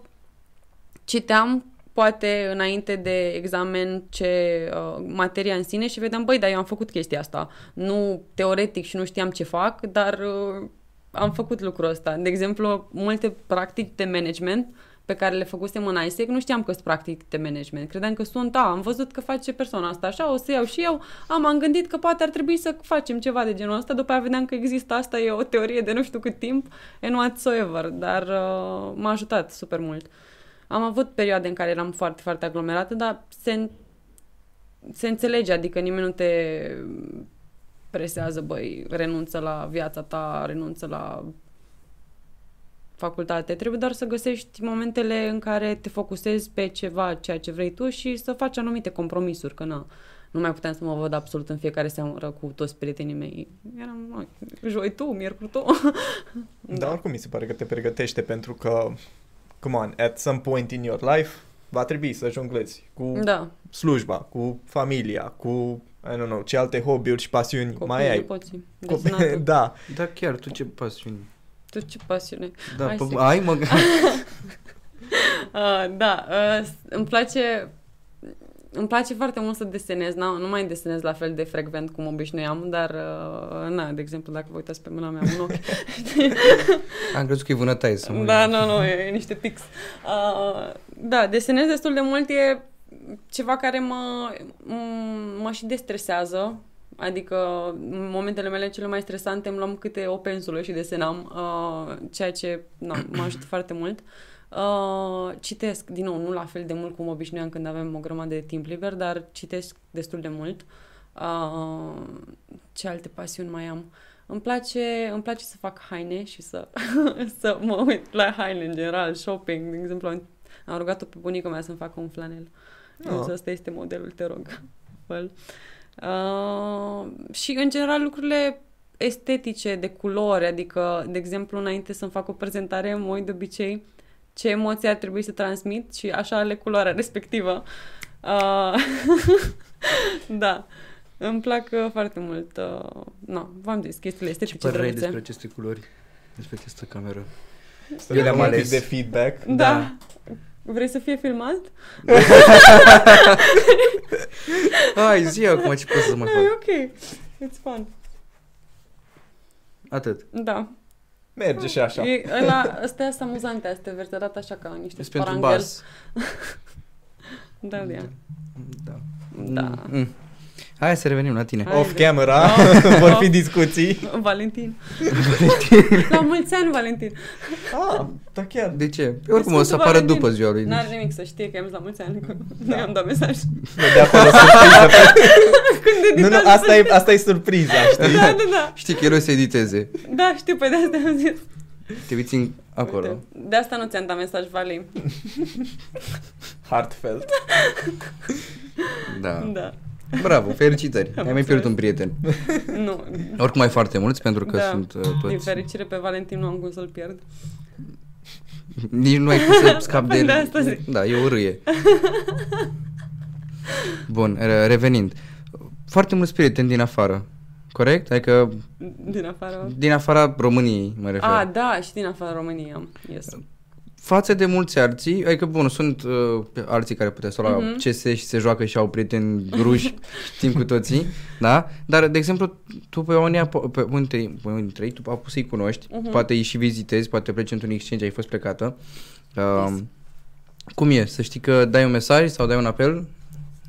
B: citeam poate înainte de examen ce uh, materia în sine și vedeam, băi, dar eu am făcut chestia asta. Nu teoretic și nu știam ce fac, dar uh, am făcut lucrul ăsta. De exemplu, multe practici de management pe care le făcusem în ISEC, nu știam că sunt practic de management. Credeam că sunt, a, am văzut că face persoana asta așa, o să iau și eu. Am, am gândit că poate ar trebui să facem ceva de genul ăsta, după aia vedeam că există asta, e o teorie de nu știu cât timp, and whatsoever, dar uh, m-a ajutat super mult. Am avut perioade în care eram foarte, foarte aglomerată, dar se, se înțelege, adică nimeni nu te presează, băi, renunță la viața ta, renunță la facultate. Trebuie doar să găsești momentele în care te focusezi pe ceva, ceea ce vrei tu și să faci anumite compromisuri, că na, nu mai puteam să mă văd absolut în fiecare seară cu toți prietenii mei. Eram, joi tu, miercuri tu.
C: da. Dar oricum mi se pare că te pregătește pentru că, come on, at some point in your life va trebui să jonglezi cu
B: da.
C: slujba, cu familia, cu I don't know, ce alte hobby-uri și pasiuni
B: Copii,
C: mai ai.
B: Poții,
C: Copii, da.
A: Da, chiar, tu ce pasiuni?
B: Tu ce pasiune?
A: Da, Hai p- ai mă... uh,
B: da, uh, îmi place îmi place foarte mult să desenez, na, nu mai desenez la fel de frecvent cum obișnuiam, dar, uh, na, de exemplu, dacă vă uitați pe mâna mea un ochi.
A: Am crezut că e vânătaie să mă
B: Da, nu, nu, e, e niște pix. Uh, da, desenez destul de mult, e ceva care mă, mă și destresează, Adică, în momentele mele cele mai stresante îmi luam câte o pensulă și desenam, uh, ceea ce na, mă ajută foarte mult. Uh, citesc, din nou, nu la fel de mult cum obișnuiam când avem o grămadă de timp liber, dar citesc destul de mult. Uh, ce alte pasiuni mai am? Îmi place, îmi place să fac haine și să, să mă uit la haine în general, shopping, de exemplu. Am rugat-o pe bunica mea să-mi facă un flanel. Oh. Asta este modelul, te rog. Well. Uh, și, în general, lucrurile estetice, de culori, adică, de exemplu, înainte să-mi fac o prezentare, mă uit de obicei ce emoții ar trebui să transmit și așa ale culoarea respectivă. Uh, da. Îmi plac uh, foarte mult. Uh, no, v-am zis, chestiile estetice
A: Ce părere
B: drăguțe.
A: despre aceste culori? Despre această cameră?
C: Să le am ales de feedback.
B: Da. da. Vrei să fie filmat?
A: Hai, zi acum ce poți să mai fac.
B: ok. It's fun.
A: Atât.
B: Da.
C: Merge și așa.
B: E, ăla, ăsta e amuzante, astea verserat așa ca niște
A: Este pentru bas.
B: da, da.
A: Da.
B: Da.
A: Mm. Hai să revenim la tine.
C: Hai Off camera, oh. vor fi discuții.
B: Valentin. Valentin. la mulți ani, Valentin.
C: Ah, da chiar.
A: De ce? Oricum o să apară Valentin. după ziua lui.
B: N-are nimic să știe că am la mulți ani. Da. Nu i-am dat mesaj.
C: De acolo surpriză. nu, nu, asta e, asta e surpriza, știi?
B: Da, da, da.
A: Știi că el o să editeze.
B: Da, știu, pe de asta am zis.
A: Te uiți în acolo. Uite,
B: de asta nu ți-am dat mesaj, Vali.
C: Heartfelt.
A: Da.
B: Da.
A: Bravo, felicitări. Am Ai mai pierdut un prieten.
B: nu.
A: Oricum ai foarte mulți pentru că
B: da.
A: sunt uh, toți...
B: Din fericire pe Valentin nu am cum să-l pierd.
A: Nici nu ai cum să scapi de...
B: de asta zic.
A: Da, e o râie. Bun, revenind. Foarte mulți prieteni din afară, corect? Adică...
B: Din afară...
A: Din afara României, mă refer.
B: Ah, da, și din afara României am, yes.
A: Față de mulți alții, adică, bun, sunt uh, alții care puteți să la uh-huh. CS și se joacă și au prieteni gruși, știm cu toții, da? Dar, de exemplu, tu pe unii, pe unii dintre ei, tu a pus să-i cunoști, uh-huh. poate îi și vizitezi, poate pleci într-un exchange, ai fost plecată. Uh, yes. Cum e? Să știi că dai un mesaj sau dai un apel,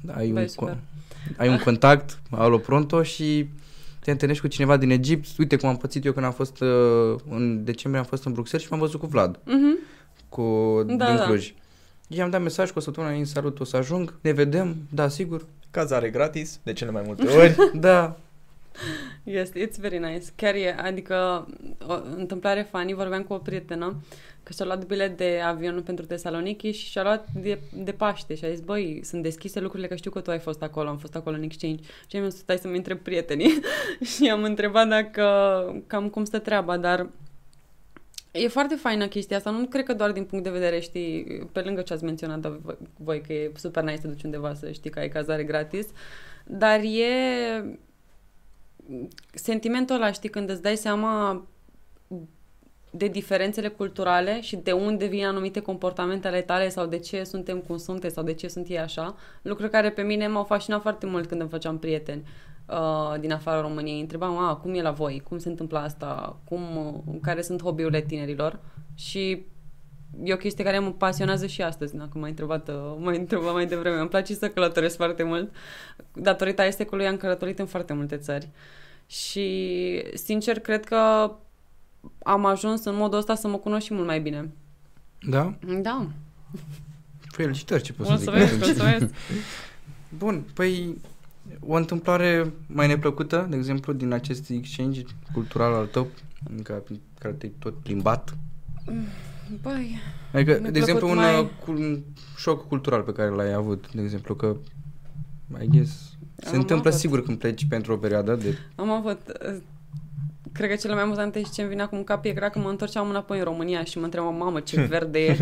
A: ai,
B: Băi,
A: un, ai un contact, alo pronto și te întâlnești cu cineva din Egipt. Uite cum am pățit eu când am fost uh, în decembrie, am fost în Bruxelles și m-am văzut cu Vlad.
B: Uh-huh.
A: Cu, da, din Cluj. Da. I-am dat mesaj cu o săptămână în salut, o să ajung, ne vedem, da, sigur.
C: Cazare gratis, de cele mai multe ori.
A: da.
B: Yes, it's very nice. Chiar e, adică, o întâmplare funny, vorbeam cu o prietenă că și-a luat bilet de avion pentru Tesaloniki și și-a luat de, de Paște și a zis, băi, sunt deschise lucrurile că știu că tu ai fost acolo, am fost acolo în exchange. Și am zis, stai să-mi întreb prietenii și am întrebat dacă, cam cum stă treaba, dar E foarte faină chestia asta, nu cred că doar din punct de vedere, știi, pe lângă ce ați menționat voi, că e super nice să duci undeva să știi că ai cazare gratis, dar e sentimentul ăla, știi, când îți dai seama de diferențele culturale și de unde vin anumite comportamente ale tale sau de ce suntem cum suntem sau de ce sunt ei așa, lucruri care pe mine m-au fascinat foarte mult când îmi făceam prieteni uh, din afara României. Întrebam, a, cum e la voi? Cum se întâmplă asta? Cum, uh, care sunt hobby-urile tinerilor? Și e o chestie care mă pasionează și astăzi, dacă m-ai întrebat, uh, m-ai întrebat mai devreme. Îmi place să călătoresc foarte mult. Datorită estecului am călătorit în foarte multe țări. Și, sincer, cred că am ajuns în modul ăsta să mă cunosc și mult mai bine.
A: Da?
B: Da.
A: Felicitări, ce pot să
B: mulțumesc, zic. Mulțumesc,
A: Bun, păi o întâmplare mai neplăcută, de exemplu, din acest exchange cultural al tău, în care, care te-ai tot plimbat?
B: Băi,
A: Adică,
B: Mi-a
A: de exemplu, un,
B: plăcut
A: mai...
B: mai-
A: un șoc cultural pe care l-ai avut, de exemplu, că, I guess, se
B: Am
A: întâmplă
B: avut.
A: sigur când pleci pentru o perioadă de...
B: am avut... uh, Cred că cele mai amuzante și ce îmi vine acum în cap era că mă întorceam înapoi în România și mă întrebam, mamă, ce verde e.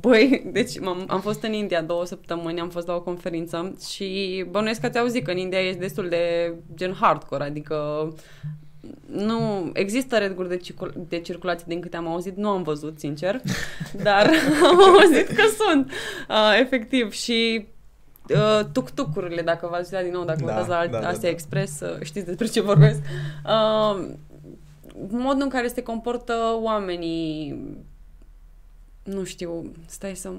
B: Băi, deci m-am, am fost în India două săptămâni, am fost la o conferință și bănuiesc că ați auzit că în India e destul de gen hardcore, adică nu există reguli de, circul- de circulație din câte am auzit, nu am văzut, sincer, dar am auzit că sunt, uh, efectiv, și uh, tuk-tucurile, dacă v-ați uitat din nou, dacă
C: Da,
B: vă uitați la
C: da, da,
B: Asia
C: da.
B: Express, uh, știți despre ce vorbesc. Uh, modul în care se comportă oamenii, nu știu, stai să...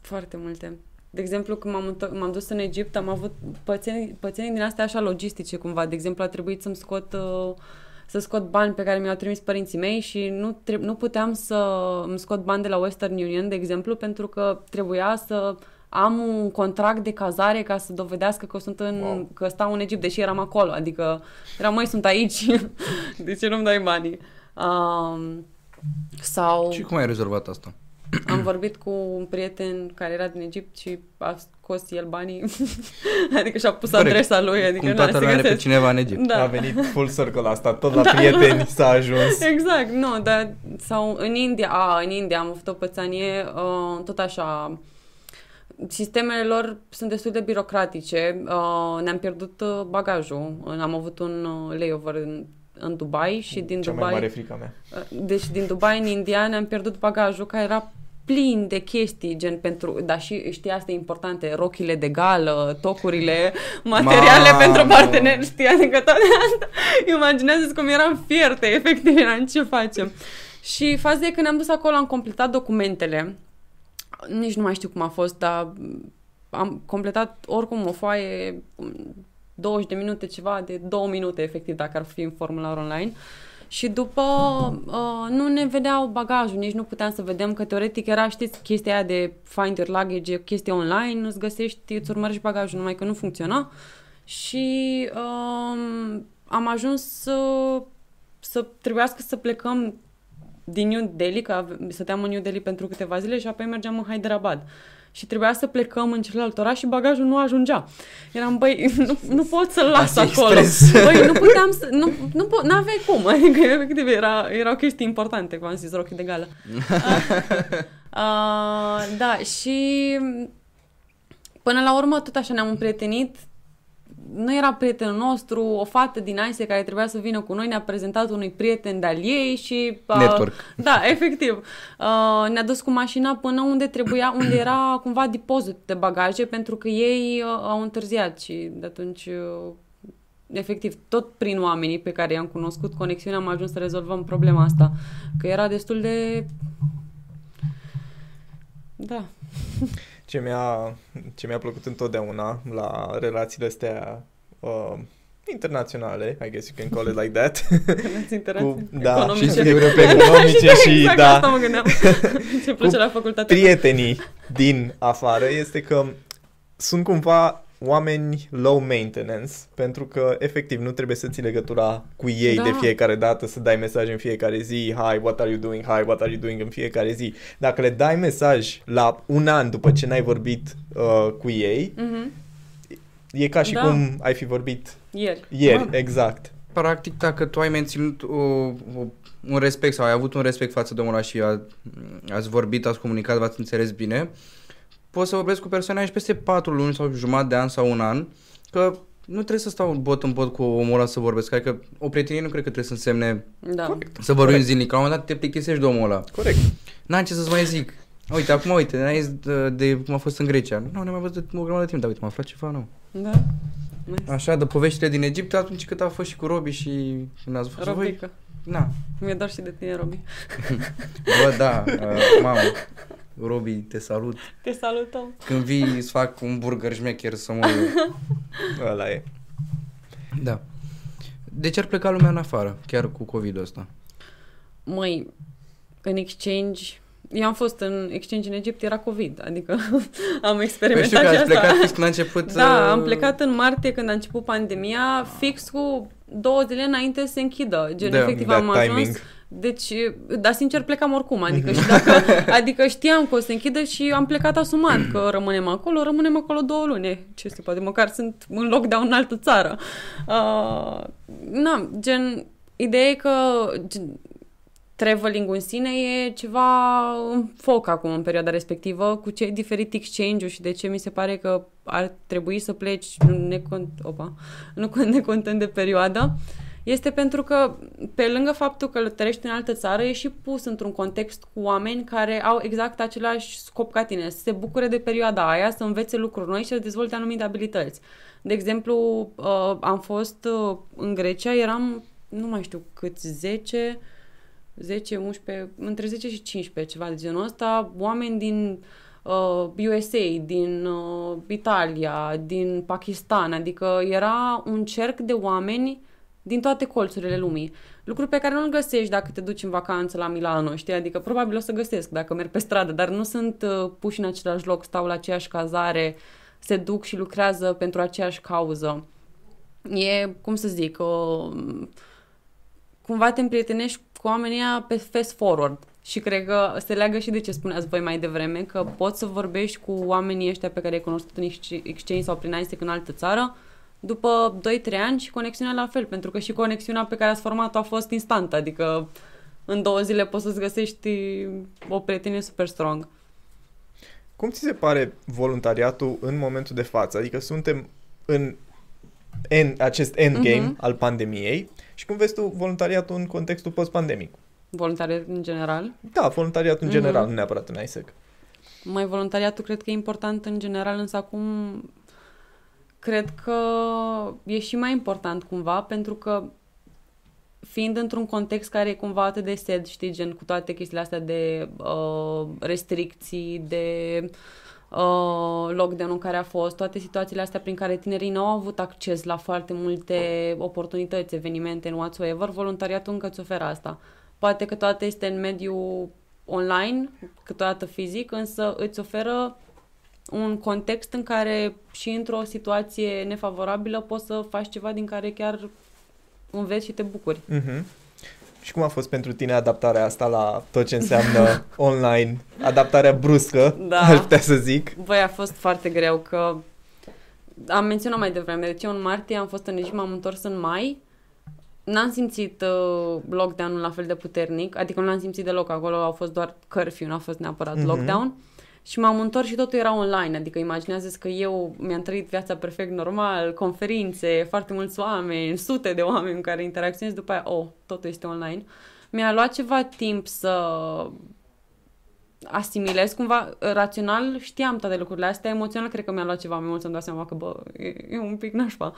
B: Foarte multe. De exemplu, când m-am, întor- m-am dus în Egipt, am avut pățenii, pățenii din astea așa logistice cumva. De exemplu, a trebuit să-mi scot, uh, să scot bani pe care mi-au trimis părinții mei și nu, tre- nu puteam să îmi scot bani de la Western Union, de exemplu, pentru că trebuia să am un contract de cazare ca să dovedească că sunt în,
C: Wow.
B: că stau în Egipt, deși eram acolo. Adică eram, măi, sunt aici, de ce nu-mi dai banii? Um, sau
A: Și cum ai rezolvat asta?
B: am vorbit cu un prieten care era din Egipt și a scos el banii, adică și-a pus
A: Corect.
B: adresa lui, adică
A: Cum
B: na,
A: toată
B: se
A: lumea are pe
B: găsesc.
A: cineva în Egipt.
B: Da.
C: A venit full circle asta, tot la prieteni s-a ajuns.
B: Exact, nu, dar sau în India, a, în India am avut o pățanie, uh, tot așa, sistemele lor sunt destul de birocratice, uh, ne-am pierdut uh, bagajul, am avut un uh, layover în, în Dubai și din
C: Cea
B: Dubai...
C: mai mare frica mea.
B: Deci din Dubai în India ne-am pierdut bagajul care era plin de chestii, gen pentru, dar și știi, astea importante, rochile de gală, tocurile, materiale
A: Mamă!
B: pentru parteneri, știi, adică toate astea. Imaginează-ți cum eram fierte, efectiv, eram ce facem. Și faza e că ne-am dus acolo, am completat documentele, nici nu mai știu cum a fost, dar am completat oricum o foaie 20 de minute, ceva de 2 minute, efectiv, dacă ar fi în formular online. Și după uh, nu ne vedeau bagajul, nici nu puteam să vedem că teoretic era, știți, chestia aia de find your luggage, e chestie online, îți găsești, îți urmărești bagajul, numai că nu funcționa. Și um, am ajuns să, să trebuiască să plecăm din New Delhi, că ave- stăteam în New Delhi pentru câteva zile și apoi mergeam în Hyderabad. Și trebuia să plecăm în celălalt oraș și bagajul nu ajungea. Eram, băi, nu, nu pot să-l las
A: Asia
B: acolo.
A: Express.
B: Băi, nu puteam să... Nu, nu po- n-aveai cum. Adică, efectiv, era, erau chestii importante, cum am zis, rochii de gală. uh, da, și până la urmă tot așa ne-am împrietenit. Nu era prietenul nostru, o fată din Asia care trebuia să vină cu noi ne-a prezentat unui prieten de-al ei și... Uh,
A: Network.
B: Da, efectiv. Uh, ne-a dus cu mașina până unde trebuia, unde era cumva depozit de bagaje, pentru că ei uh, au întârziat și de atunci, uh, efectiv, tot prin oamenii pe care i-am cunoscut conexiunea am ajuns să rezolvăm problema asta. Că era destul de... Da.
C: Ce mi-a, ce mi-a plăcut întotdeauna la relațiile astea uh, internaționale, I guess you can call it like that,
B: Îți interese
C: da,
B: economice.
C: și economice și,
B: exact
C: da,
B: asta mă gândeam. Ce place la facultate.
C: prietenii din afară este că sunt cumva oameni low maintenance pentru că efectiv nu trebuie să ții legătura cu ei
B: Da.
C: de fiecare dată, să dai mesaj în fiecare zi, hi, what are you doing, hi, what are you doing în fiecare zi. Dacă le dai mesaj la un an după ce n-ai vorbit uh, cu ei,
B: Mhm.
C: e ca și
B: Da.
C: cum ai fi vorbit
B: Ieri.
C: ieri,
A: Da.
C: exact.
A: Practic, dacă tu ai menținut o, o, un respect sau ai avut un respect față de omul ăla și a, ați vorbit, ați comunicat, v-ați înțeles bine, poți să vorbesc cu persoane și peste 4 luni sau jumătate de an sau un an, că nu trebuie să stau bot în bot cu omul ăla să vorbesc. Adică o prietenie nu cred că trebuie să însemne
B: Da.
C: Corect.
A: să vorbim
C: Corect.
A: zilnic. La un moment dat te plictisești de omul ăla.
C: Corect.
A: N-am ce să-ți mai zic. Uite, acum uite, n-ai zis de, de cum a fost în Grecia. Nu, ne-am mai văzut de o grămadă de timp, dar uite, m-a aflat ceva nou.
B: Da. Nice.
A: Așa, de poveștile din Egipt, atunci cât a fost și cu Robi și când ați fost voi.
B: Robică.
A: Na,
B: Mi-e dor și de tine, Robi.
A: bă, da, uh, mamă, Robi, te salut.
B: Te salutăm.
A: Când vii, îți fac un burger șmecher să mă...
C: Ăla e.
A: Da. De ce ar pleca lumea în afară, chiar cu COVID-ul ăsta?
B: Măi, în exchange... Eu am fost în exchange în Egipt, era COVID, adică am
A: Păi
B: experimentat
A: știu că
B: și
A: ați
B: asta.
A: plecat fix când a început...
B: Da, am
A: uh,
B: plecat în martie când a început pandemia, fix cu două zile înainte să se închidă. Gen,
A: Da,
B: efectiv
C: that
B: am ajuns,
C: timing.
B: Deci, dar sincer plecam oricum, adică, și dacă, adică știam că o să închidă și am plecat asumat că rămânem acolo, rămânem acolo două luni. Ce se poate, măcar sunt în lockdown în altă țară. Uh, na, gen, ideea e că gen, traveling în sine e ceva în foc acum în perioada respectivă, cu ce diferit exchange-ul și de ce mi se pare că ar trebui să pleci necont, opa, nu necontând de perioadă, este pentru că pe lângă faptul că călătorești în altă țară, e și pus într-un context cu oameni care au exact același scop ca tine, să se bucure de perioada aia, să învețe lucruri noi și să dezvolte anumite abilități. De exemplu, uh, am fost uh, în Grecia, eram, nu mai știu cât, 10, 10, 11, între 10 și 15, ceva de genul ăsta, oameni din uh, USA, din uh, Italia, din Pakistan, adică era un cerc de oameni din toate colțurile lumii. Lucruri pe care nu-l găsești dacă te duci în vacanță la Milano, știi? Adică probabil o să găsesc dacă merg pe stradă, dar nu sunt uh, puși în același loc, stau la aceeași cazare, se duc și lucrează pentru aceeași cauză. E, cum să zic, uh, cumva te împrietenești cu oamenii pe fast forward. Și cred că se leagă și de ce spuneați voi mai devreme, că poți să vorbești cu oamenii ăștia pe care ai cunoscut în exchange sau prin ISEC în altă țară, după 2-3 ani și conexiunea la fel, pentru că și conexiunea pe care ați format-o a fost instant, adică în două zile poți să-ți găsești o prietenie super strong.
C: Cum ți se pare voluntariatul în momentul de față? Adică suntem în en, acest endgame uh-huh. al pandemiei și cum vezi tu voluntariatul în contextul post-pandemic?
B: Voluntariat în general?
C: Da, voluntariatul în uh-huh. general, nu neapărat în ISEC.
B: Mai voluntariatul cred că e important în general, însă acum cred că e și mai important cumva, pentru că fiind într-un context care e cumva atât de sed, știi, gen cu toate chestiile astea de uh, restricții, de uh, lockdown-ul care a fost, toate situațiile astea prin care tinerii nu au avut acces la foarte multe oportunități, evenimente, în whatsoever, voluntariatul încă îți oferă asta. Poate că toate este în mediul online, câteodată fizic, însă îți oferă un context în care și într-o situație nefavorabilă poți să faci ceva din care chiar înveți și te bucuri.
C: Mm-hmm. Și cum a fost pentru tine adaptarea asta la tot ce înseamnă online, adaptarea bruscă, da. aș putea să zic?
B: Băi, a fost foarte greu că am menționat mai devreme, deci eu în martie am fost în Egipt, m-am întors în mai, n-am simțit uh, lockdown-ul la fel de puternic, adică nu l-am simțit deloc, acolo au fost doar curfew, nu a fost neapărat mm-hmm. lockdown. Și m-am întors și totul era online, adică imaginează că eu mi-am trăit viața perfect normal, conferințe, foarte mulți oameni, sute de oameni cu care interacționez, după aia, oh, totul este online. Mi-a luat ceva timp să asimilez cumva, rațional știam toate lucrurile astea, emoțional cred că mi-a luat ceva mai mult să-mi dau seama că, bă, e, e un pic nașpa.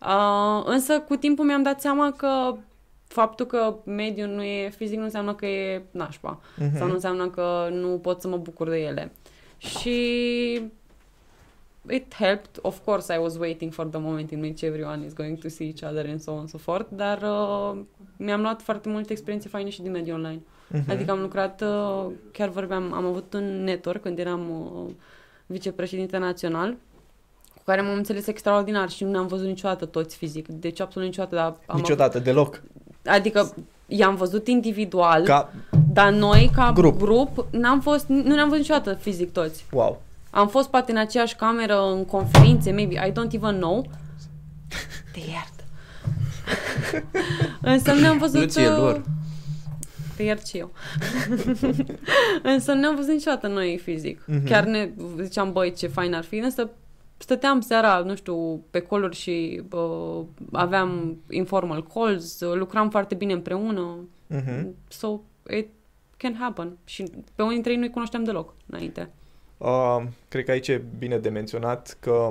B: Uh, însă cu timpul mi-am dat seama că faptul că mediul nu e fizic nu înseamnă că e nașpa uh-huh. sau nu înseamnă că nu pot să mă bucur de ele. Și it helped. Of course, I was waiting for the moment in which everyone is going to see each other and so on and so forth, dar uh, mi-am luat foarte multe experiențe faine și din mediul online. Uh-huh. Adică am lucrat, uh, chiar vorbeam, am avut un network când eram uh, vicepreședinte național cu care m-am înțeles extraordinar și nu ne-am văzut niciodată toți fizic. Deci absolut niciodată. Dar
C: am niciodată, avut... deloc.
B: Adică i-am văzut individual, ca... dar noi ca grup, grup n-am fost, nu ne-am văzut niciodată fizic toți.
C: Wow.
B: Am fost poate în aceeași cameră, în conferințe, maybe, I don't even know. Te iert. Însă nu ne-am văzut... Nu
A: ție lor.
B: Te iert și eu. Însă nu ne-am văzut niciodată noi fizic. Mm-hmm. Chiar ne ziceam, băi, ce fain ar fi, însă stăteam seara, nu știu, pe coluri și uh, aveam informal calls, lucram foarte bine împreună. Uh-huh. So, it can happen. Și pe unii dintre ei nu-i cunoșteam deloc înainte.
C: Uh, cred că aici e bine de menționat că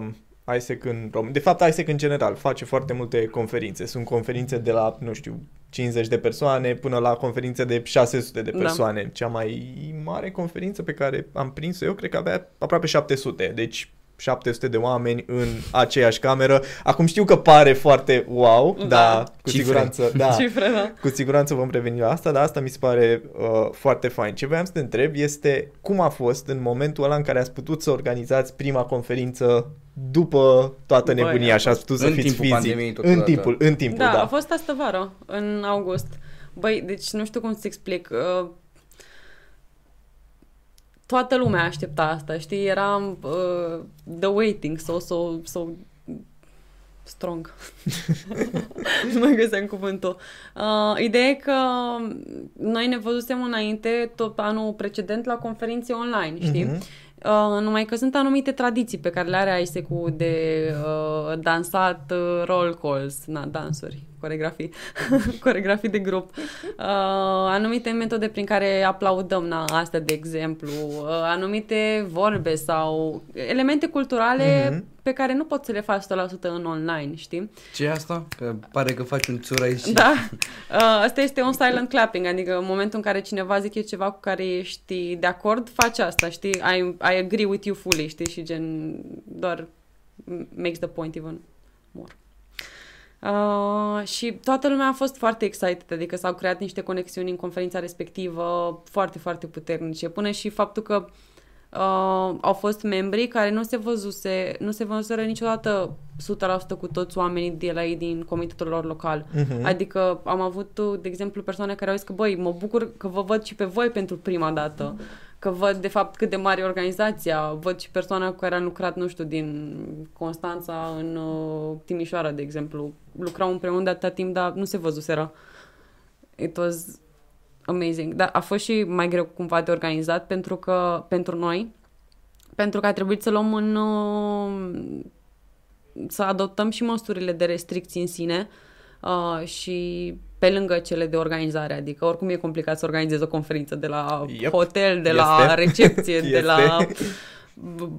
C: ISEC în România, de fapt ISEC în general face foarte multe conferințe. Sunt conferințe de la, nu știu, 50 de persoane până la conferințe de 600 de da. persoane. Da. Cea mai mare conferință pe care am prins-o eu cred că avea aproape 700. Deci 700 de oameni în aceeași cameră. Acum știu că pare foarte wow, da, dar cu Cifre. siguranță, da,
B: Cifre, da.
C: cu siguranță vom reveni la asta, dar asta mi se pare uh, foarte fain. Ce voiam să te întreb este cum a fost în momentul ăla în care ați putut să organizați prima conferință după toată Băi, nebunia și ați putut să fiți fizic.
A: în
C: timpul, în timpul,
B: da,
C: da.
B: a fost asta vară, în august. Băi, deci nu știu cum să explic. Uh, toată lumea aștepta asta, știi? Era uh, the waiting, so, so, so strong. nu mai găseam cuvântul. Uh, ideea e că noi ne văzusem înainte, tot anul precedent, la conferințe online, știi? Mm-hmm. Uh, numai că sunt anumite tradiții pe care le are ISEC de uh, dansat uh, roll calls, na, dansuri, coregrafii, coregrafii de grup, uh, anumite metode prin care aplaudăm, na, astea de exemplu, uh, anumite vorbe sau elemente culturale mm-hmm. pe care nu poți să le faci 100% în online, știi?
A: Ce e asta? Că pare că faci un țur aici.
B: Da, uh, asta este un silent clapping, adică în momentul în care cineva zice ceva cu care ești de acord, faci asta, știi? I, I agree with you fully, știi? Și gen, doar makes the point even more. Uh, și toată lumea a fost foarte excited, adică s-au creat niște conexiuni în conferința respectivă foarte, foarte puternice. Până și faptul că uh, au fost membri care nu se văzuse, nu se văzuseră niciodată 100% cu toți oamenii de la ei din comitetul lor local. Uh-huh. Adică am avut, de exemplu, persoane care au zis că, băi, mă bucur că vă văd și pe voi pentru prima dată. Uh-huh că văd de fapt cât de mare e organizația, văd și persoana cu care am lucrat, nu știu, din Constanța în uh, Timișoara, de exemplu. Lucrau împreună de atâta timp, dar nu se văzuseră. It was amazing. Dar a fost și mai greu cumva de organizat pentru că, pentru noi, pentru că a trebuit să luăm în... Uh, să adoptăm și măsurile de restricții în sine uh, și pe lângă cele de organizare, adică oricum e complicat să organizezi o conferință de la yep. hotel, de este. la recepție, de la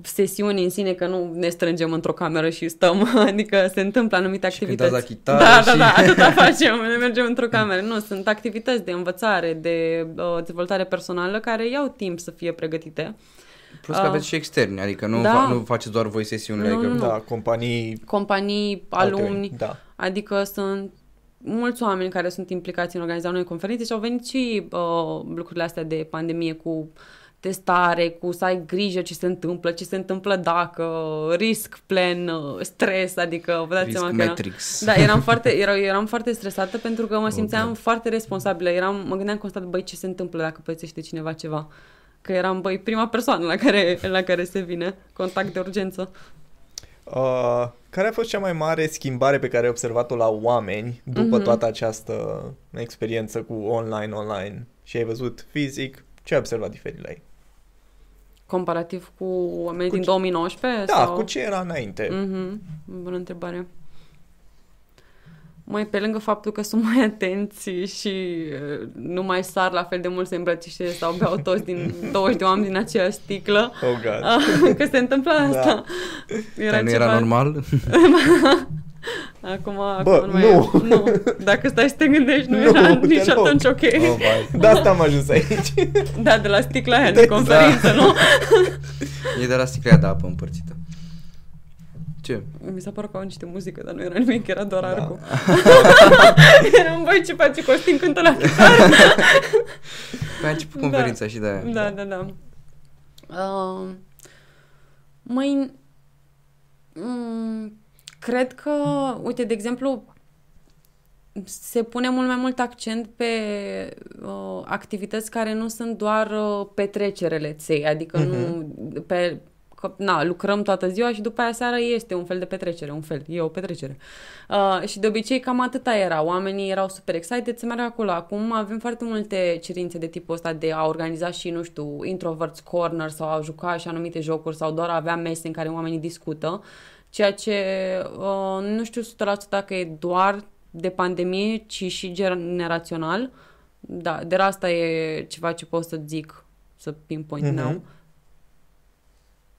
B: sesiuni în sine, că nu ne strângem într-o cameră și stăm, adică se întâmplă anumite activități.
A: Și chitară
B: da,
A: și...
B: da, da, atâta facem, ne mergem într-o cameră. Nu, sunt activități de învățare, de uh, dezvoltare personală care iau timp să fie pregătite.
A: Plus că uh, aveți și externi, adică nu, da. fa- nu faceți doar voi sesiunile.
C: Nu,
A: adică...
C: nu. Da, companii...
B: Companii, alumni,
C: da.
B: adică sunt mulți oameni care sunt implicați în organizarea unei conferințe și au venit și uh, lucrurile astea de pandemie cu testare, cu să ai grijă ce se întâmplă, ce se întâmplă dacă, risc plan, uh, stres, adică vă dați
A: risc
B: seama
A: metrics.
B: că... Da, eram foarte, eram, eram foarte stresată pentru că mă simțeam okay. foarte responsabilă, eram, mă gândeam constant, băi, ce se întâmplă dacă pățește cineva ceva? Că eram, băi, prima persoană la care, la care se vine, contact de urgență.
C: Uh, care a fost cea mai mare schimbare pe care ai observat-o la oameni după mm-hmm. toată această experiență cu online-online? Și ai văzut fizic? Ce ai observat diferit la ei?
B: Comparativ cu oamenii cu din ce... 2019?
C: Da, sau? cu ce era înainte?
B: Mm-hmm. Bună întrebare. Mai pe lângă faptul că sunt mai atenți și nu mai sar la fel de mult să îmbrățișeze sau beau toți din 20 de oameni din aceeași sticlă.
C: Oh, God.
B: Că se întâmplă da. asta. Da.
A: Era Dar nu ceva... era normal?
B: Acum,
C: Bă,
B: acum nu.
C: nu.
B: nu. Dacă stai să te gândești, nu, nu era nici deloc. atunci ok.
C: Oh, de asta am ajuns aici.
B: Da, de la sticla aia de, de conferință, da. nu?
A: E de la sticla de apă împărțită. Ce?
B: Mi s-a părut că au niște muzică, dar nu era nimic, era doar da. arcul. Eram, băi, ce face Costin cântă la chitară.
A: Păi a început conferința da. și de
B: Da, da, da. Uh, mai... Mm, cred că, uite, de exemplu, se pune mult mai mult accent pe uh, activități care nu sunt doar uh, petrecere, let's adică uh-huh. nu pe că na, lucrăm toată ziua și după aia seara este un fel de petrecere, un fel, e o petrecere. Uh, și de obicei cam atâta era, oamenii erau super excited să meargă acolo. Acum avem foarte multe cerințe de tipul ăsta de a organiza și, nu știu, introverts corner sau a juca și anumite jocuri sau doar a avea mese în care oamenii discută, ceea ce uh, nu știu 100% dacă e doar de pandemie, ci și generațional. Da, de asta e ceva ce pot să zic, să pinpoint mm-hmm. now.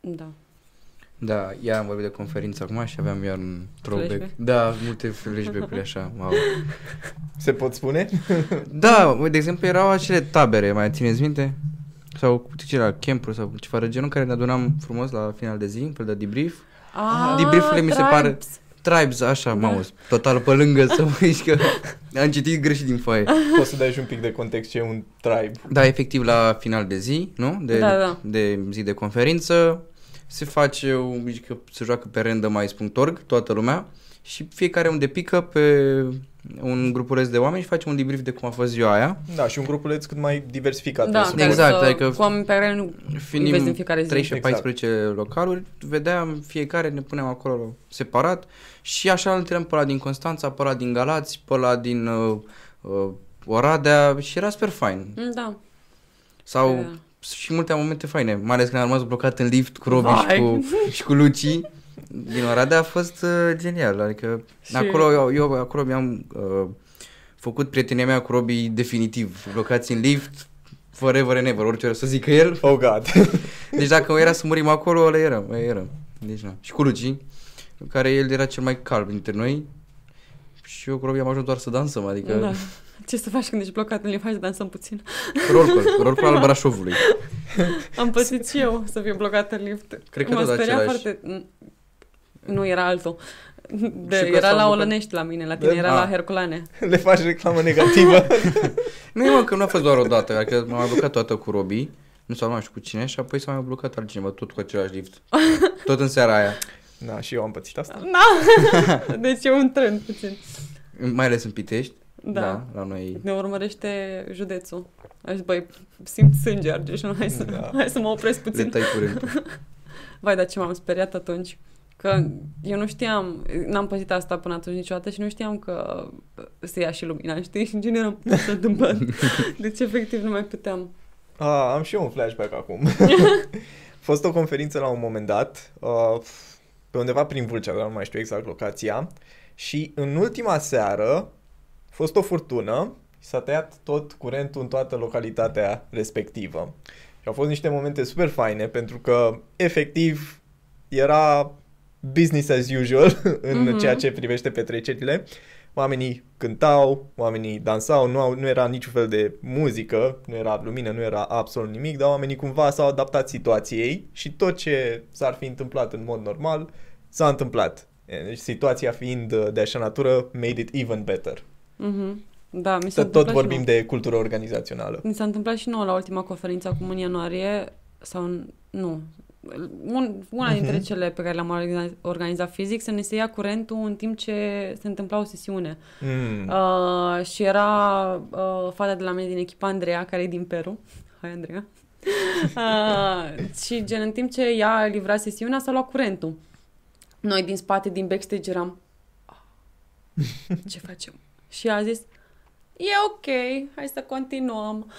B: Da.
A: Da, ea am vorbit de conferință acum și aveam iar un throwback. Da, multe flashback-uri așa, wow.
C: Se pot spune?
A: da, de exemplu erau acele tabere, mai țineți minte? Sau cu ce era, campuri sau ceva de genul care ne adunam frumos la final de zi, un fel de debrief.
B: Ah,
A: Debrief-urile mi se pare... Tribes, așa, da. maus, total pe lângă să uiți că am citit greșit din foaie.
C: Poți să dai și un pic de context ce e un tribe.
A: Da, efectiv la final de zi, nu? De,
B: da, da.
A: de zi de conferință, se face, că se joacă pe randomize.org, toată lumea, și fiecare unde pică pe un grupuleț de oameni și facem un debrief de cum a fost ziua aia.
C: Da, și un grupuleț cât mai diversificat.
B: Da,
C: presupun.
B: care
A: Exact,
B: să,
A: adică
B: cu oameni pe care nu
A: Fiind
B: vezi în fiecare zi.
A: 13-14 localuri, vedeam fiecare, ne punem acolo separat și așa îl întâlneam pe ăla din Constanța, pe ăla din Galați, pe ăla din uh, uh, Oradea și era super fain.
B: Mm, Da.
A: Sau
B: Da.
A: Și multe momente faine, mai ales când am rămas blocat în lift cu Robi și
B: Vai.
A: cu, și cu Luci din Oradea a fost uh, genial, adică
B: Și-
A: acolo eu, eu acolo mi-am uh, făcut prietenia mea cu Robi definitiv, blocați în lift, forever and ever, orice o să zică el.
C: Oh, God.
A: Deci dacă era să murim acolo, ăla era, ăla era. Deci na. Și cu Luci, care el era cel mai calm dintre noi și eu cu Robi am ajuns doar să dansăm, adică
B: Da. Ce să faci când ești blocat în limba și dansăm puțin?
A: rolcol, rolcol al Brașovului.
B: Am pățit și eu să fiu blocat în lift.
A: Cred că
B: mă
A: tot
B: speria
A: același.
B: foarte... Nu, era altul. De,
A: Și că
B: era
A: s-au
B: la
A: blocat-
B: Olănești la mine, la tine
C: Da?
B: era
A: Ah.
B: la Herculane.
C: Le faci reclamă negativă.
A: Nu, mă, că nu a fost doar o dată, adică m-am mai blocat toată cu Robi, nu s-a mai știu cu cine și apoi s-a mai blocat altcineva, tot cu același lift. Tot în seara aia,
C: da, și eu am pățit asta.
B: Da! Deci e un trend puțin.
A: mai ales în Pitești,
B: Da.
A: da, la noi.
B: Ne urmărește județul. Aș zis, băi, simt sânge arge și nu, hai să,
C: Da.
B: hai să mă opresc
A: Le
B: puțin.
A: tai curentul.
B: Vai, dar ce m-am speriat atunci. Că eu nu știam, n-am păzit asta până atunci niciodată și nu știam că se ia și lumina, știi? Și în general ce s-a întâmplat. Deci efectiv nu mai puteam.
C: Ah, am și eu un flashback acum. a fost o conferință la un moment dat, uh, pe undeva prin Vâlcea, dar nu mai știu exact locația, și în ultima seară a fost o furtună și s-a tăiat tot curentul în toată localitatea respectivă. Și au fost niște momente super faine pentru că efectiv era business as usual în
B: Mhm.
C: ceea ce privește petrecerile. Oamenii cântau, oamenii dansau, nu, au, nu era niciun fel de muzică, nu era lumină, nu era absolut nimic, dar oamenii cumva s-au adaptat situației și tot ce s-ar fi întâmplat în mod normal s-a întâmplat. E, Deci situația fiind uh, de așa natură, made it even better.
B: Mhm. Da, mi s-a
C: Tot,
B: întâmplat
C: tot
B: și
C: vorbim
B: nouă.
C: de cultură organizațională.
B: Mi s-a întâmplat și nouă la ultima conferință acum în ianuarie, sau în- nu, un, una dintre
C: Mhm.
B: cele pe care le-am organizat, organizat fizic, să ne se ia curentul în timp ce se întâmpla o sesiune.
C: Mm.
B: Uh, și era uh, fata de la mine din echipa, Andreea, care e din Peru. Hai, Andreea. Uh, și gen, în timp ce ea livra sesiunea, s-a luat curentul. Noi din spate, din backstage, eram... "Ah, Ce facem? Și ea a zis, e ok, hai să continuăm.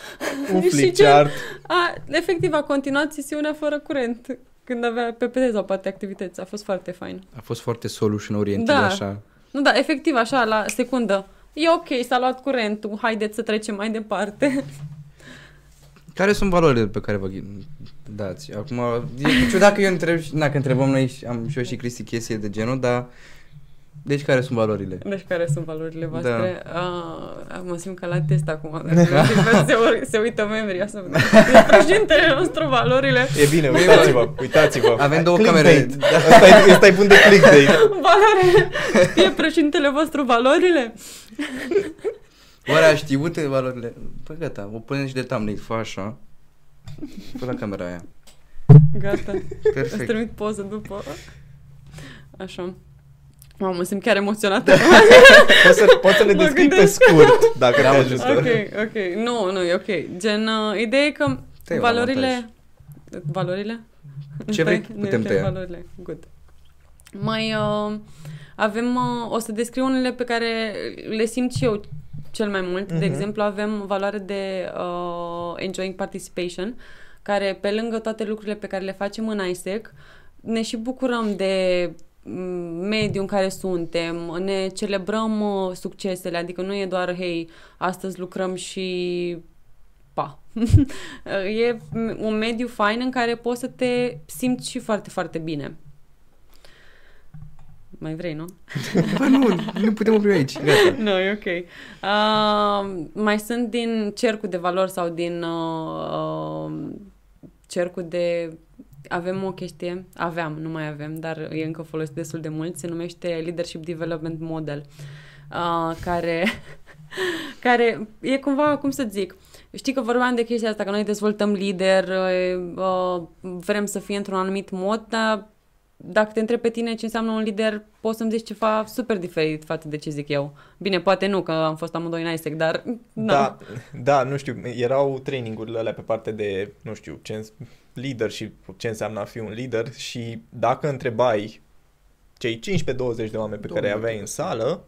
C: Un
B: Și
C: flipchart.
B: A, efectiv, a continuat sesiunea fără curent. Când avea PPD sau poate activități. A fost foarte fain.
A: A fost foarte solution oriented,
B: Da.
A: așa.
B: Nu, da, efectiv, așa, la secundă. E ok, s-a luat curentul, haideți să trecem mai departe.
A: Care sunt valorile pe care vă ghi- dați? Acum, e ciudat că eu întreb, și- dacă întrebăm noi, și- am și eu și Cristi chestii de genul, dar deci care sunt valorile?
B: Deci care sunt valorile voastre? Da. A, mă simt ca la test acum.
A: Da.
B: Dacă se, ur- se uită membrii, să vedem. Președintele nostru, valorile.
C: E bine, uitați-vă, uitați-vă.
A: Avem două
C: Clickbait.
A: camere.
C: Asta e, asta e bun de clickbait.
B: Valorile. Știe președintele vostru valorile?
A: Oare a știut valorile? Păi gata, o punem și de thumbnail, fă așa. Fă la camera aia.
B: Gata. Îți
A: Perfect.
B: trimit poză după. Așa. Mamă, mă simt chiar emoționată.
C: Poți să, poți să le
B: Mă
C: descrii pe
B: gândesc.
C: scurt, dacă
A: Da,
C: te
A: mă,
C: ajută.
B: ok, ok. Nu, nu, e ok. Gen, uh, ideea e că
A: Tăi la
B: valorile... Valorile?
A: Ce vrei,
B: Tăi?
A: putem
B: Ne
A: tăia.
B: Valorile, good. Mai uh, avem, uh, o să descriu unele pe care le simt și eu cel mai mult. De
C: Mhm.
B: exemplu, avem valoare de uh, enjoying participation, care pe lângă toate lucrurile pe care le facem în ISEC, ne și bucurăm de mm, mediul în care suntem, ne celebrăm uh, succesele, adică nu e doar, hei, astăzi lucrăm și pa. e un mediu fain în care poți să te simți și foarte, foarte bine. Mai vrei, nu?
A: Bă, nu, nu putem opri aici. Gata.
B: Nu, e ok. Uh, mai sunt din cercul de valori sau din uh, uh, cercul de... Avem o chestie, aveam, nu mai avem, dar e încă folosit destul de mult, se numește Leadership Development Model, uh, care, care e cumva, cum să zic, știi că vorbeam de chestia asta, că noi dezvoltăm lider, uh, uh, vrem să fie într-un anumit mod, dar dacă te întreb pe tine ce înseamnă un lider, poți să-mi zici ceva super diferit față de ce zic eu. Bine, poate nu, că am fost amândoi în ISEC, dar...
C: Da, da, nu știu, erau trainingurile alea pe parte de, nu știu, ce, leadership, ce înseamnă a fi un lider și dacă întrebai cei 15-20 de oameni pe care îi aveai în sală,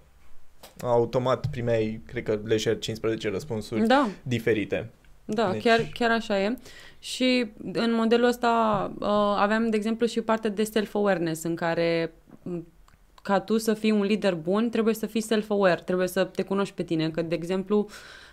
C: automat primeai, cred că, lejer 15 răspunsuri
B: Da.
C: diferite.
B: Da,
C: Deci-
B: chiar, chiar așa e. Și în modelul ăsta uh, aveam, de exemplu, și parte de self-awareness, în care m, ca tu să fii un lider bun, trebuie să fii self-aware, trebuie să te cunoști pe tine. Că, de exemplu,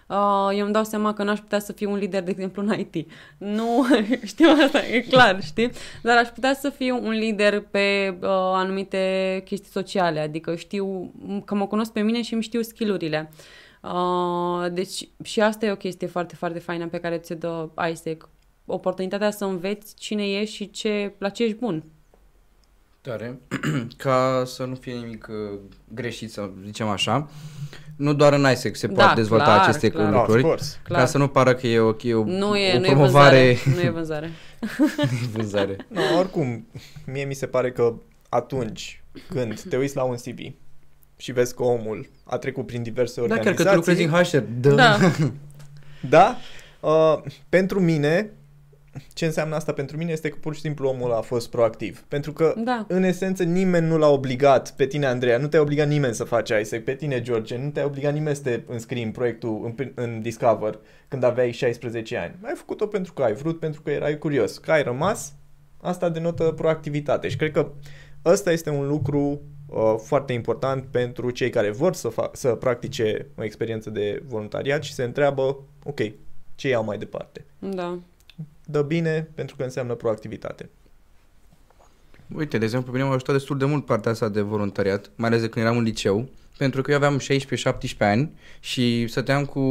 B: uh, eu îmi dau seama că n-aș putea să fiu un lider, de exemplu, în IT. Nu, știu asta, e clar, știi? Dar aș putea să fiu un lider pe uh, anumite chestii sociale, adică știu că mă cunosc pe mine și îmi știu skillurile. Uh, deci și asta e o chestie foarte, foarte faină pe care ți-o dă ISEC. Oportunitatea să înveți cine ești și ce, la ce ești bun.
A: Tare. Ca să nu fie nimic uh, greșit, să zicem așa. Nu doar în ISEC se
B: Da,
A: pot dezvolta
B: clar,
A: aceste
B: clar.
C: Da, of
A: lucruri.
C: course.
B: Clar.
A: Ca să nu pară că e o, e o,
B: Nu e,
A: o
B: nu e
A: promovare
B: vânzare. Nu e vânzare.
A: vânzare.
C: No, oricum, mie mi se pare că atunci când te uiți la un CV și vezi că omul a trecut prin diverse
A: Da, chiar
C: organizații...
A: că tu lucrezi în HR. Da.
B: Da.
C: Da? Uh, pentru mine, ce înseamnă asta pentru mine este că pur și simplu omul a fost proactiv. Pentru că,
B: Da.
C: în esență, nimeni nu l-a obligat pe tine, Andreea, nu te-a obligat nimeni să faci ISEC, pe tine, George, nu te-a obligat nimeni să te înscrii în proiectul, în, în Discover, când aveai 16 ani. Ai făcut-o pentru că ai vrut, pentru că erai curios. Că ai rămas, asta denotă proactivitate. Și cred că ăsta este un lucru uh, foarte important pentru cei care vor să, fac, să practice o experiență de voluntariat și se întreabă, ok, ce iau mai departe?
B: Da.
C: Dă bine pentru că înseamnă proactivitate.
A: Uite, de exemplu, pe mine m-a ajutat destul de mult partea asta de voluntariat, mai ales de când eram în liceu, pentru că eu aveam 16-17 ani și stăteam cu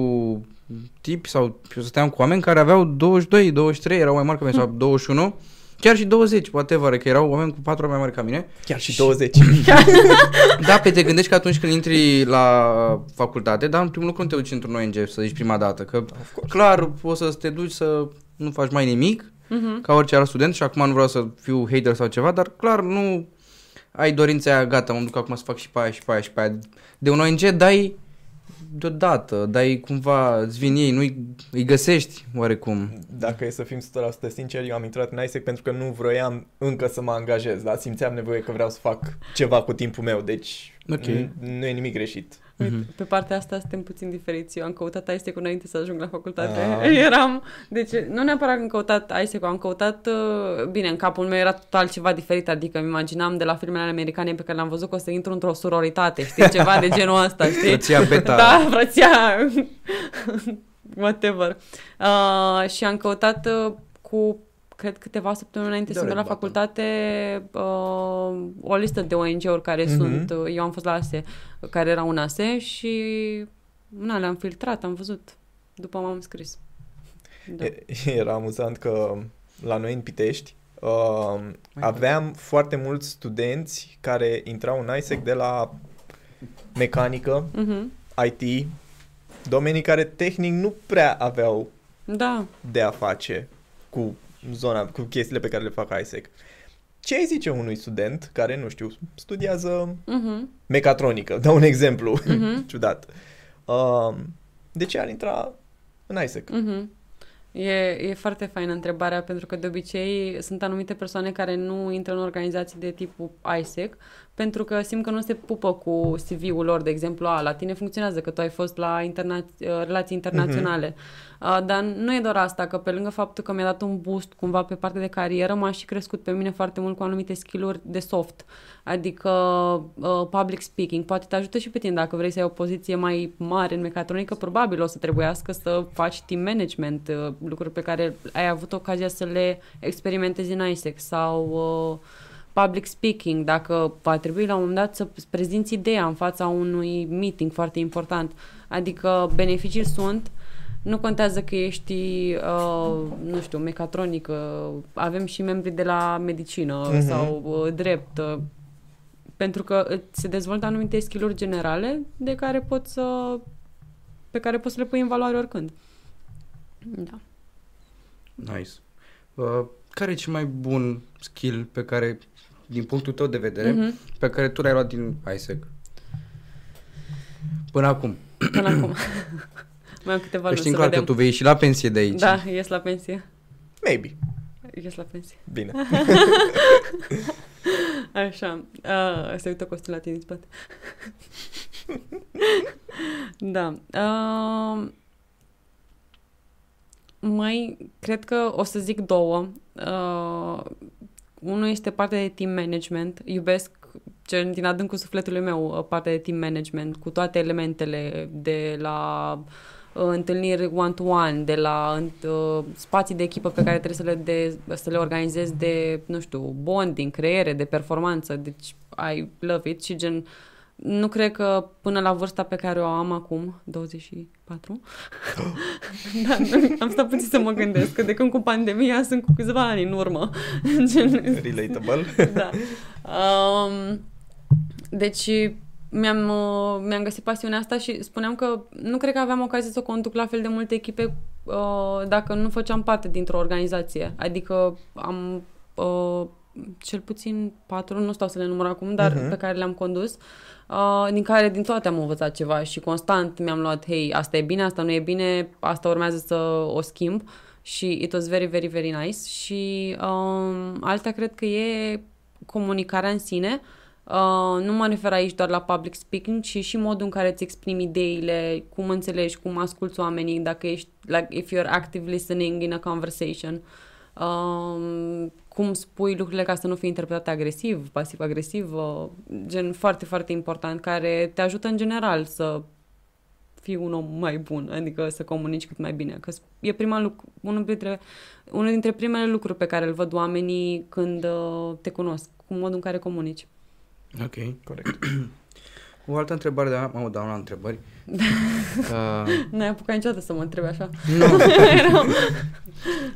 A: tipi sau stăteam cu oameni care aveau 22, 23, erau mai mari ca mine, sau 21, chiar și 20, whatever, că erau oameni cu 4 ori mai mari ca mine.
C: Chiar și 20.
A: Da, pe te gândești că atunci când intri la facultate, dar în primul lucru nu te duci într-un ONG să zici prima dată, că
C: Of course.
A: clar poți să te duci să nu faci mai nimic,
B: Mhm.
A: ca orice alt student și acum nu vreau să fiu hater sau ceva, dar clar nu ai dorința aia, gata, mă duc acum să fac și pe aia și pe aia și pe aia. De un ONG dai deodată, dai cumva, îți vin ei, nu îi găsești oarecum.
C: Dacă e să fim 100% sinceri, eu am intrat în ISEC pentru că nu vroiam încă să mă angajez, dar simțeam nevoie că vreau să fac ceva cu timpul meu, deci
A: Ok.
C: n- nu e nimic greșit.
B: Uite,
A: Mhm.
B: Pe partea asta suntem puțin diferiți. Eu am căutat ISEC înainte să ajung la facultate.
C: Ah.
B: Eram, deci nu neapărat că am căutat ISEC, am căutat, uh, bine, în capul meu era total ceva diferit, adică îmi imaginam de la filmele americane pe care le-am văzut că o să intru într-o sororitate, știi, ceva de genul ăsta, știi?
A: Frăția beta.
B: Da, frăția, whatever. Uh, și am căutat uh, cu cred câteva săptămâni înainte
A: De
B: să merg la
A: red button.
B: facultate uh, o listă de ONG-uri care
C: Mhm.
B: sunt, uh, eu am fost la ASE, care erau în ASE și na, le-am filtrat, am văzut, după m-am scris. Da.
C: E- Era amuzant că la noi în Pitești uh, aveam foarte mulți studenți care intrau în ISEC de la mecanică,
B: Mhm.
C: IT, domenii care tehnic nu prea aveau
B: Da,
C: de a face cu zona, cu chestiile pe care le fac ISEC. Ce ai zice unui student care, nu știu, studiază
B: mhm,
C: mecatronică? Dau un exemplu
B: mhm,
C: ciudat. Uh, de ce ar intra în ISEC?
B: mhm. E, e foarte faină întrebarea pentru că de obicei sunt anumite persoane care nu intră în organizații de tipul ISEC pentru că simt că nu se pupă cu CV-ul lor, de exemplu, a, la tine funcționează că tu ai fost la interna- relații internaționale. Uh, dar nu e doar asta, că pe lângă faptul că mi-a dat un boost cumva pe partea de carieră, m-a și crescut pe mine foarte mult cu anumite skill-uri de soft. Adică uh, public speaking poate te ajută și pe tine dacă vrei să ai o poziție mai mare în mecatronică, probabil o să trebuiască să faci team management, uh, lucruri pe care ai avut ocazia să le experimentezi în ISEC sau uh, public speaking, dacă va trebui la un moment dat să prezinți ideea în fața unui meeting foarte important. Adică beneficii sunt, nu contează că ești, uh, nu știu, mecatronică, avem și membri de la medicină
C: Mhm.
B: uh-huh. sau uh, drept, uh, pentru că îți se dezvoltă anumite skill-uri generale de care poți să, pe care poți să le pui în valoare oricând. Da.
A: Nice. Uh, care e cel mai bun skill pe care din punctul tău de vedere,
B: Mhm.
A: pe care tu l-ai luat din ISEC. Până acum.
B: Până acum. Mai am câteva
A: Că
B: luni
A: știm
B: să
A: clar că
B: vedem.
A: tu vei ieși la pensie de aici.
B: Da, ies la pensie.
C: Maybe.
B: Ies la pensie.
C: Bine.
B: Așa. Uh, se uită Costul la tine din spate. da. Uh, mai, cred că o să zic două. Uh, unul este partea de team management. Iubesc ce, din adâncul sufletului meu uh, partea de team management cu toate elementele de la uh, întâlniri one-to-one, de la uh, spații de echipă pe care trebuie să le, de, să le organizezi de, nu știu, bonding, creere, de performanță. Deci, I love it și gen, nu cred că până la vârsta pe care o am acum, 24, da, nu, am stat puțin să mă gândesc, că de când cu pandemia sunt cu câțiva ani în urmă. Gen,
C: Relatable.
B: da. Um, deci mi-am, uh, mi-am găsit pasiunea asta și spuneam că nu cred că aveam ocazie să o conduc la fel de multe echipe uh, dacă nu făceam parte dintr-o organizație. Adică am uh, cel puțin patru, nu stau să le număr acum, dar
C: Mhm.
B: pe care le-am condus, uh, din care din toate am învățat ceva și constant mi-am luat, hei, asta e bine, asta nu e bine, asta urmează să o schimb și it was very, very, very nice și um, alta cred că e comunicarea în sine. Uh, nu mă refer aici doar la public speaking, ci și modul în care îți exprimi ideile, cum înțelegi, cum asculți oamenii, dacă ești, like, if you're active listening in a conversation, um, cum spui lucrurile ca să nu fie interpretate agresiv, pasiv-agresiv, uh, gen foarte, foarte important, care te ajută în general să fii un om mai bun, adică să comunici cât mai bine. Că e prima lucru, unul dintre, unul dintre primele lucruri pe care îl văd oamenii când uh, te cunosc, cu modul în care comunici.
A: Ok.
C: Corect.
A: O altă întrebare, dar am dau la întrebări. uh,
B: N-ai apucat niciodată să mă întrebi așa.
A: nu,
B: Eram-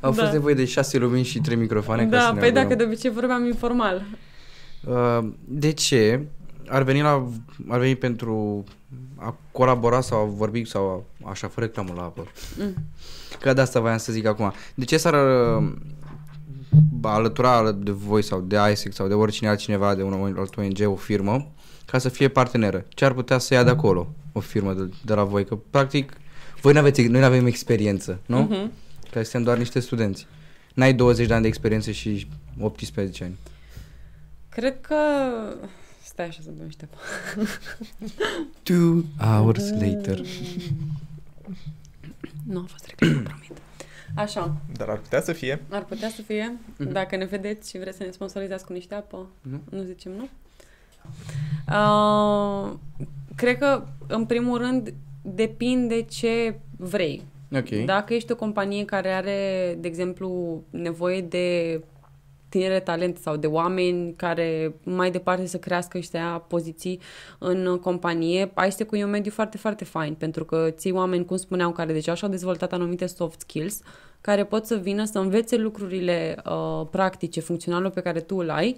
A: au fost
B: Da.
A: nevoie de șase lumini și trei microfoane ca
B: da,
A: să ne
B: păi
A: audăm.
B: dacă de obicei vorbeam informal.
A: Uh, de ce ar veni, la, ar veni pentru a colabora sau a vorbi sau a, așa, fără reclamă la apă?
B: Mm.
A: Că de asta voiam să zic acum. De ce s-ar uh, alătura de voi sau de ISEC sau de oricine altcineva, de un alt ONG, o firmă, ca să fie parteneră? Ce ar putea să ia de acolo o firmă de, de la voi? Că practic voi nu aveți, noi nu avem experiență, nu?
B: Mhm.
A: Că suntem doar niște studenți. N-ai 20 de ani de experiență și 18 ani.
B: Cred că... Stai așa să bem niște apă.
A: Two hours later.
B: Nu a fost reclamă, promit. Așa,
C: Dar ar putea să fie.
B: ar putea să fie.
A: Mhm.
B: Dacă ne vedeți și vreți să ne sponsorizați cu niște apă,
A: Nu?
B: nu zicem nu. Uh, cred că, în primul rând, depinde ce vrei.
A: Ok.
B: Dacă ești o companie care are, de exemplu, nevoie de tinere talente sau de oameni care mai departe să crească și să ia poziții în companie, ISEC e un mediu foarte, foarte fain, pentru că ții oameni, cum spuneam, care deja și-au dezvoltat anumite soft skills, care pot să vină să învețe lucrurile uh, practice, funcționale pe care tu îl ai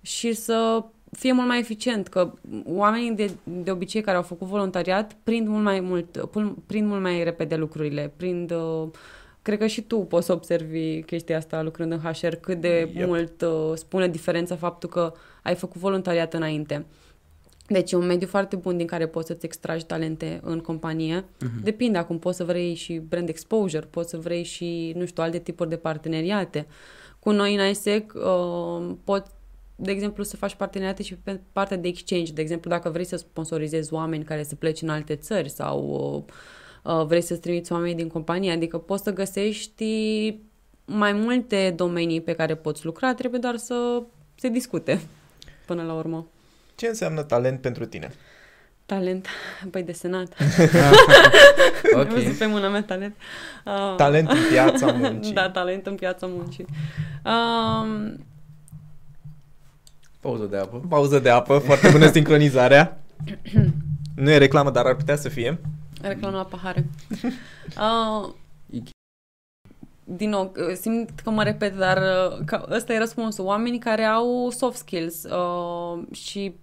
B: și să fie mult mai eficient, că oamenii de, de obicei care au făcut voluntariat prind mult mai mult, pul- prind mult mai repede lucrurile, prind uh, Cred că și tu poți să observi chestia asta lucrând în HR, cât de
C: Yep.
B: yep. mult uh, spune diferența faptul că ai făcut voluntariat înainte. Deci e un mediu foarte bun din care poți să-ți extragi talente în companie. Uh-huh. Depinde, acum poți să vrei și brand exposure, poți să vrei și, nu știu, alte tipuri de parteneriate. Cu noi în ISEC uh, poți, de exemplu, să faci parteneriate și pe partea de exchange. De exemplu, dacă vrei să sponsorizezi oameni care să plece în alte țări sau uh, uh, vrei să-ți trimiți oameni din companie, adică poți să găsești mai multe domenii pe care poți lucra, trebuie doar să se discute până la urmă.
C: Ce înseamnă talent pentru tine?
B: Talent. Păi desenat.
A: Ok.
B: Am văzut pe mâna mea talent. Uh,
C: Talent în piața muncii.
B: Da, talent în piața muncii. Um,
A: Pauză de apă.
C: Pauză de apă, foarte bună sincronizarea. Nu e reclamă, dar ar putea să fie.
B: reclamă la pahare. Uh, din nou, simt că mă repet, dar uh, că ăsta e răspunsul. Oamenii care au soft skills uh, și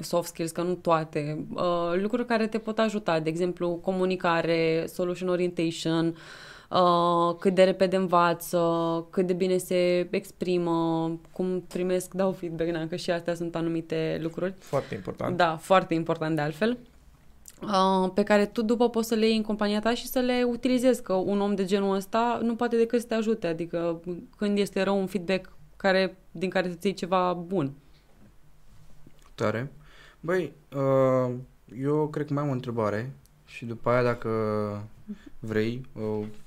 B: soft skills, că nu toate, uh, lucruri care te pot ajuta, de exemplu, comunicare, solution orientation, uh, cât de repede învață, cât de bine se exprimă, cum primesc, dau feedback, na, că și astea sunt anumite lucruri.
C: Foarte important.
B: Da, foarte important de altfel. Uh, pe care tu după poți să le iei în compania ta și să le utilizezi, că un om de genul ăsta nu poate decât să te ajute, adică când este rău un feedback care, din care să-ți iei ceva bun.
A: Tare. Băi, uh, eu cred că mai am o întrebare și după aia dacă vrei, uh,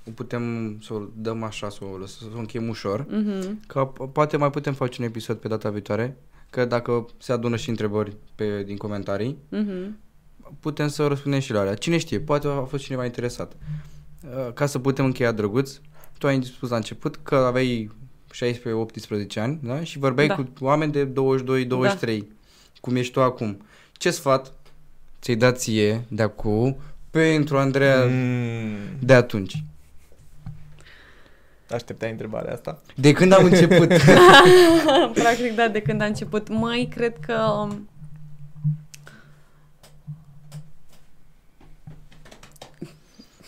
A: o putem să o dăm așa, să o, să o încheiem ușor.
B: Mm-hmm.
A: Că po- poate mai putem face un episod pe data viitoare, că dacă se adună și întrebări pe, din comentarii,
B: Mm-hmm.
A: putem să răspundem și la alea. Cine știe, poate a fost cineva interesat. Uh, Ca să putem încheia, drăguț, tu ai spus la început că aveai 16-18 ani, da? Și vorbeai
B: Da.
A: cu oameni de 22-23, cum ești tu acum. Ce sfat ți-ai dat ție de acum pentru Andreea
C: Mm,
A: de atunci?
C: așteptai întrebarea asta?
A: De când am început?
B: Practic, da, de când a început. Mai cred că... um,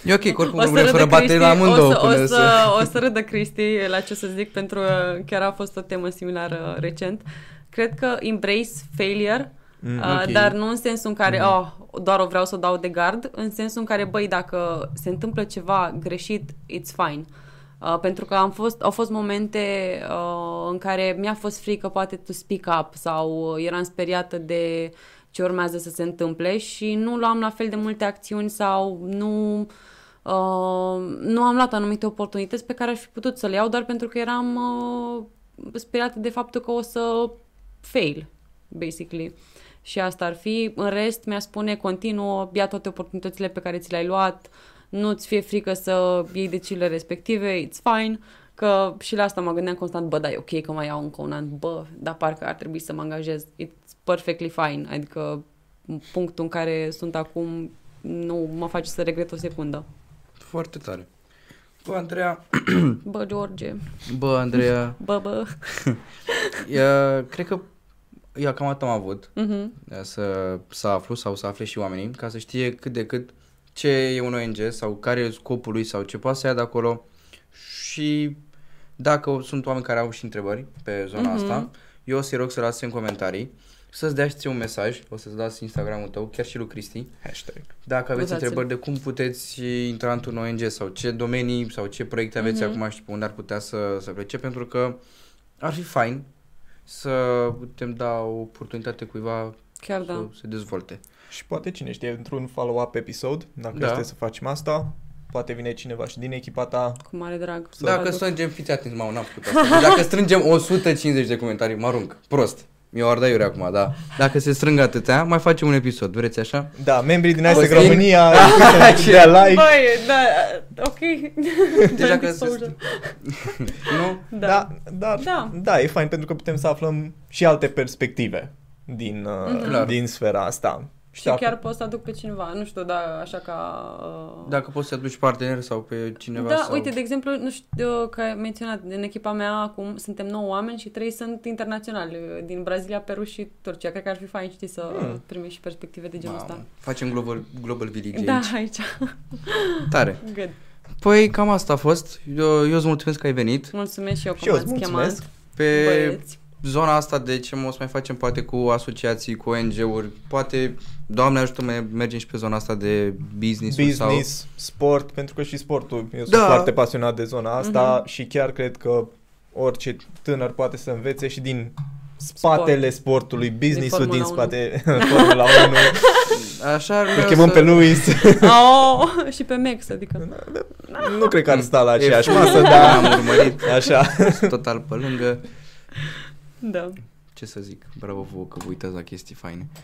A: e ok, că oricum
B: O să
A: rămânem fără
B: râdă
A: baterie la
B: Cristi,
A: amândouă
B: o să,
A: până
B: o,
A: să...
B: să, o să râdă Cristi la ce o să zic, pentru că chiar a fost o temă similară recent. Cred că embrace failure,
C: Mm,
B: uh,
A: ok.
B: dar nu în sensul în care oh, doar o vreau să o dau de gard, în sensul în care, băi, dacă se întâmplă ceva greșit, it's fine. Uh, pentru că am fost, au fost momente uh, în care mi-a fost frică poate to speak up sau eram speriată de ce urmează să se întâmple și nu luam la fel de multe acțiuni sau nu uh, nu am luat anumite oportunități pe care aș fi putut să le iau doar pentru că eram uh, speriată de faptul că o să fail, basically. Și asta ar fi. În rest, mi-a spune continuă, ia toate oportunitățile pe care ți le-ai luat, nu-ți fie frică să iei deciziile respective, it's fine. Că și la asta mă gândeam constant, bă, da, e ok că mai iau încă un an, bă, dar parcă ar trebui să mă angajez. It's perfectly fine. Adică punctul în care sunt acum nu mă face să regret o secundă.
A: Foarte tare. Bă, Andreea,
B: Bă, George,
A: bă, Andreea,
B: bă, bă.
A: ia, cred că eu cam atât am avut.
B: Mhm.
A: să, să aflu sau să afle și oamenii ca să știe cât de cât ce e un ONG sau care e scopul lui sau ce poate să ia de acolo și dacă sunt oameni care au și întrebări pe zona
B: Mhm.
A: asta, eu o să-i rog să lase în comentarii să-ți dea și ție un mesaj, o să-ți dați Instagramul tău, chiar și lui Cristi,
C: Hashtag.
A: dacă aveți
B: Uzați-l.
A: întrebări de cum puteți intra într-un ONG sau ce domenii sau ce proiecte aveți
B: Mhm.
A: acum și pe unde ar putea să, să plece, pentru că ar fi fain să putem da o oportunitate cuiva
B: Chiar
A: să
B: da.
A: se dezvolte.
C: Și poate cine știe, într-un follow-up episod, dacă
A: Da.
C: este să facem asta, poate vine cineva și din echipa ta.
B: Cu mare drag. Să
A: Dacă
B: aduc.
A: strângem, fiți atenți, mă, n-am făcut asta. Deci dacă strângem 150 de comentarii, mă arunc. Prost. Mi-o ar da iurea acum, da. Dacă se strâng atâtea, mai facem un episod. Vreți așa?
C: Da, membrii din
A: Costin?
C: Hashtag România, să dea like.
B: Băi, da, ok.
A: Deci dacă se...
B: Disclosure.
A: nu?
B: Da.
C: Da, da,
B: Da.
C: da, e fain pentru că putem să aflăm și alte perspective din, uh,
A: Clar.
C: din sfera asta.
B: Și
C: dacă-
B: chiar pot să aduc pe cineva, nu știu, da, așa ca... Uh...
A: Dacă poți să aduci partener sau pe cineva
B: Da,
A: sau...
B: uite, de exemplu, nu știu că ai menționat, în echipa mea acum suntem 9 oameni și 3 sunt internaționali, din Brazilia, Peru și Turcia. Cred că ar fi fain, știi, să
C: Mm.
B: primești și perspective de genul ăsta.
A: Mamă, Facem Global, global Village
B: Da,
A: aici.
B: aici.
A: Tare.
B: Good.
A: Păi cam asta a fost. Eu, eu îți mulțumesc că ai venit.
B: Mulțumesc și eu
C: Și
B: că
C: eu îți
B: m-ați
C: mulțumesc.
B: chemat.
A: Pe
B: Băieți.
A: Zona asta de ce o să mai facem poate cu asociații, cu ONG-uri, poate, Doamne ajută, mai mergem și pe zona asta de business
C: business,
A: sau...
C: sport, pentru că și sportul, eu sunt
A: Da.
C: foarte pasionat de zona asta
B: Mhm.
C: și chiar cred că orice tânăr poate să învețe și din spatele sportului, business-ul din,
B: Formula
C: spate Formula 1.
A: Așa ar
C: Îl
A: vrea
C: chemăm
A: să...
C: pe Luis.
B: Oh, și pe Max, adică.
C: nu cred că ar sta la
A: E
C: aceeași
A: fun,
C: masă,
A: da,
C: dar
A: am urmărit
C: așa.
A: total pe lângă.
B: Da.
A: Ce să zic, bravo vouă că vă uitați la chestii faine.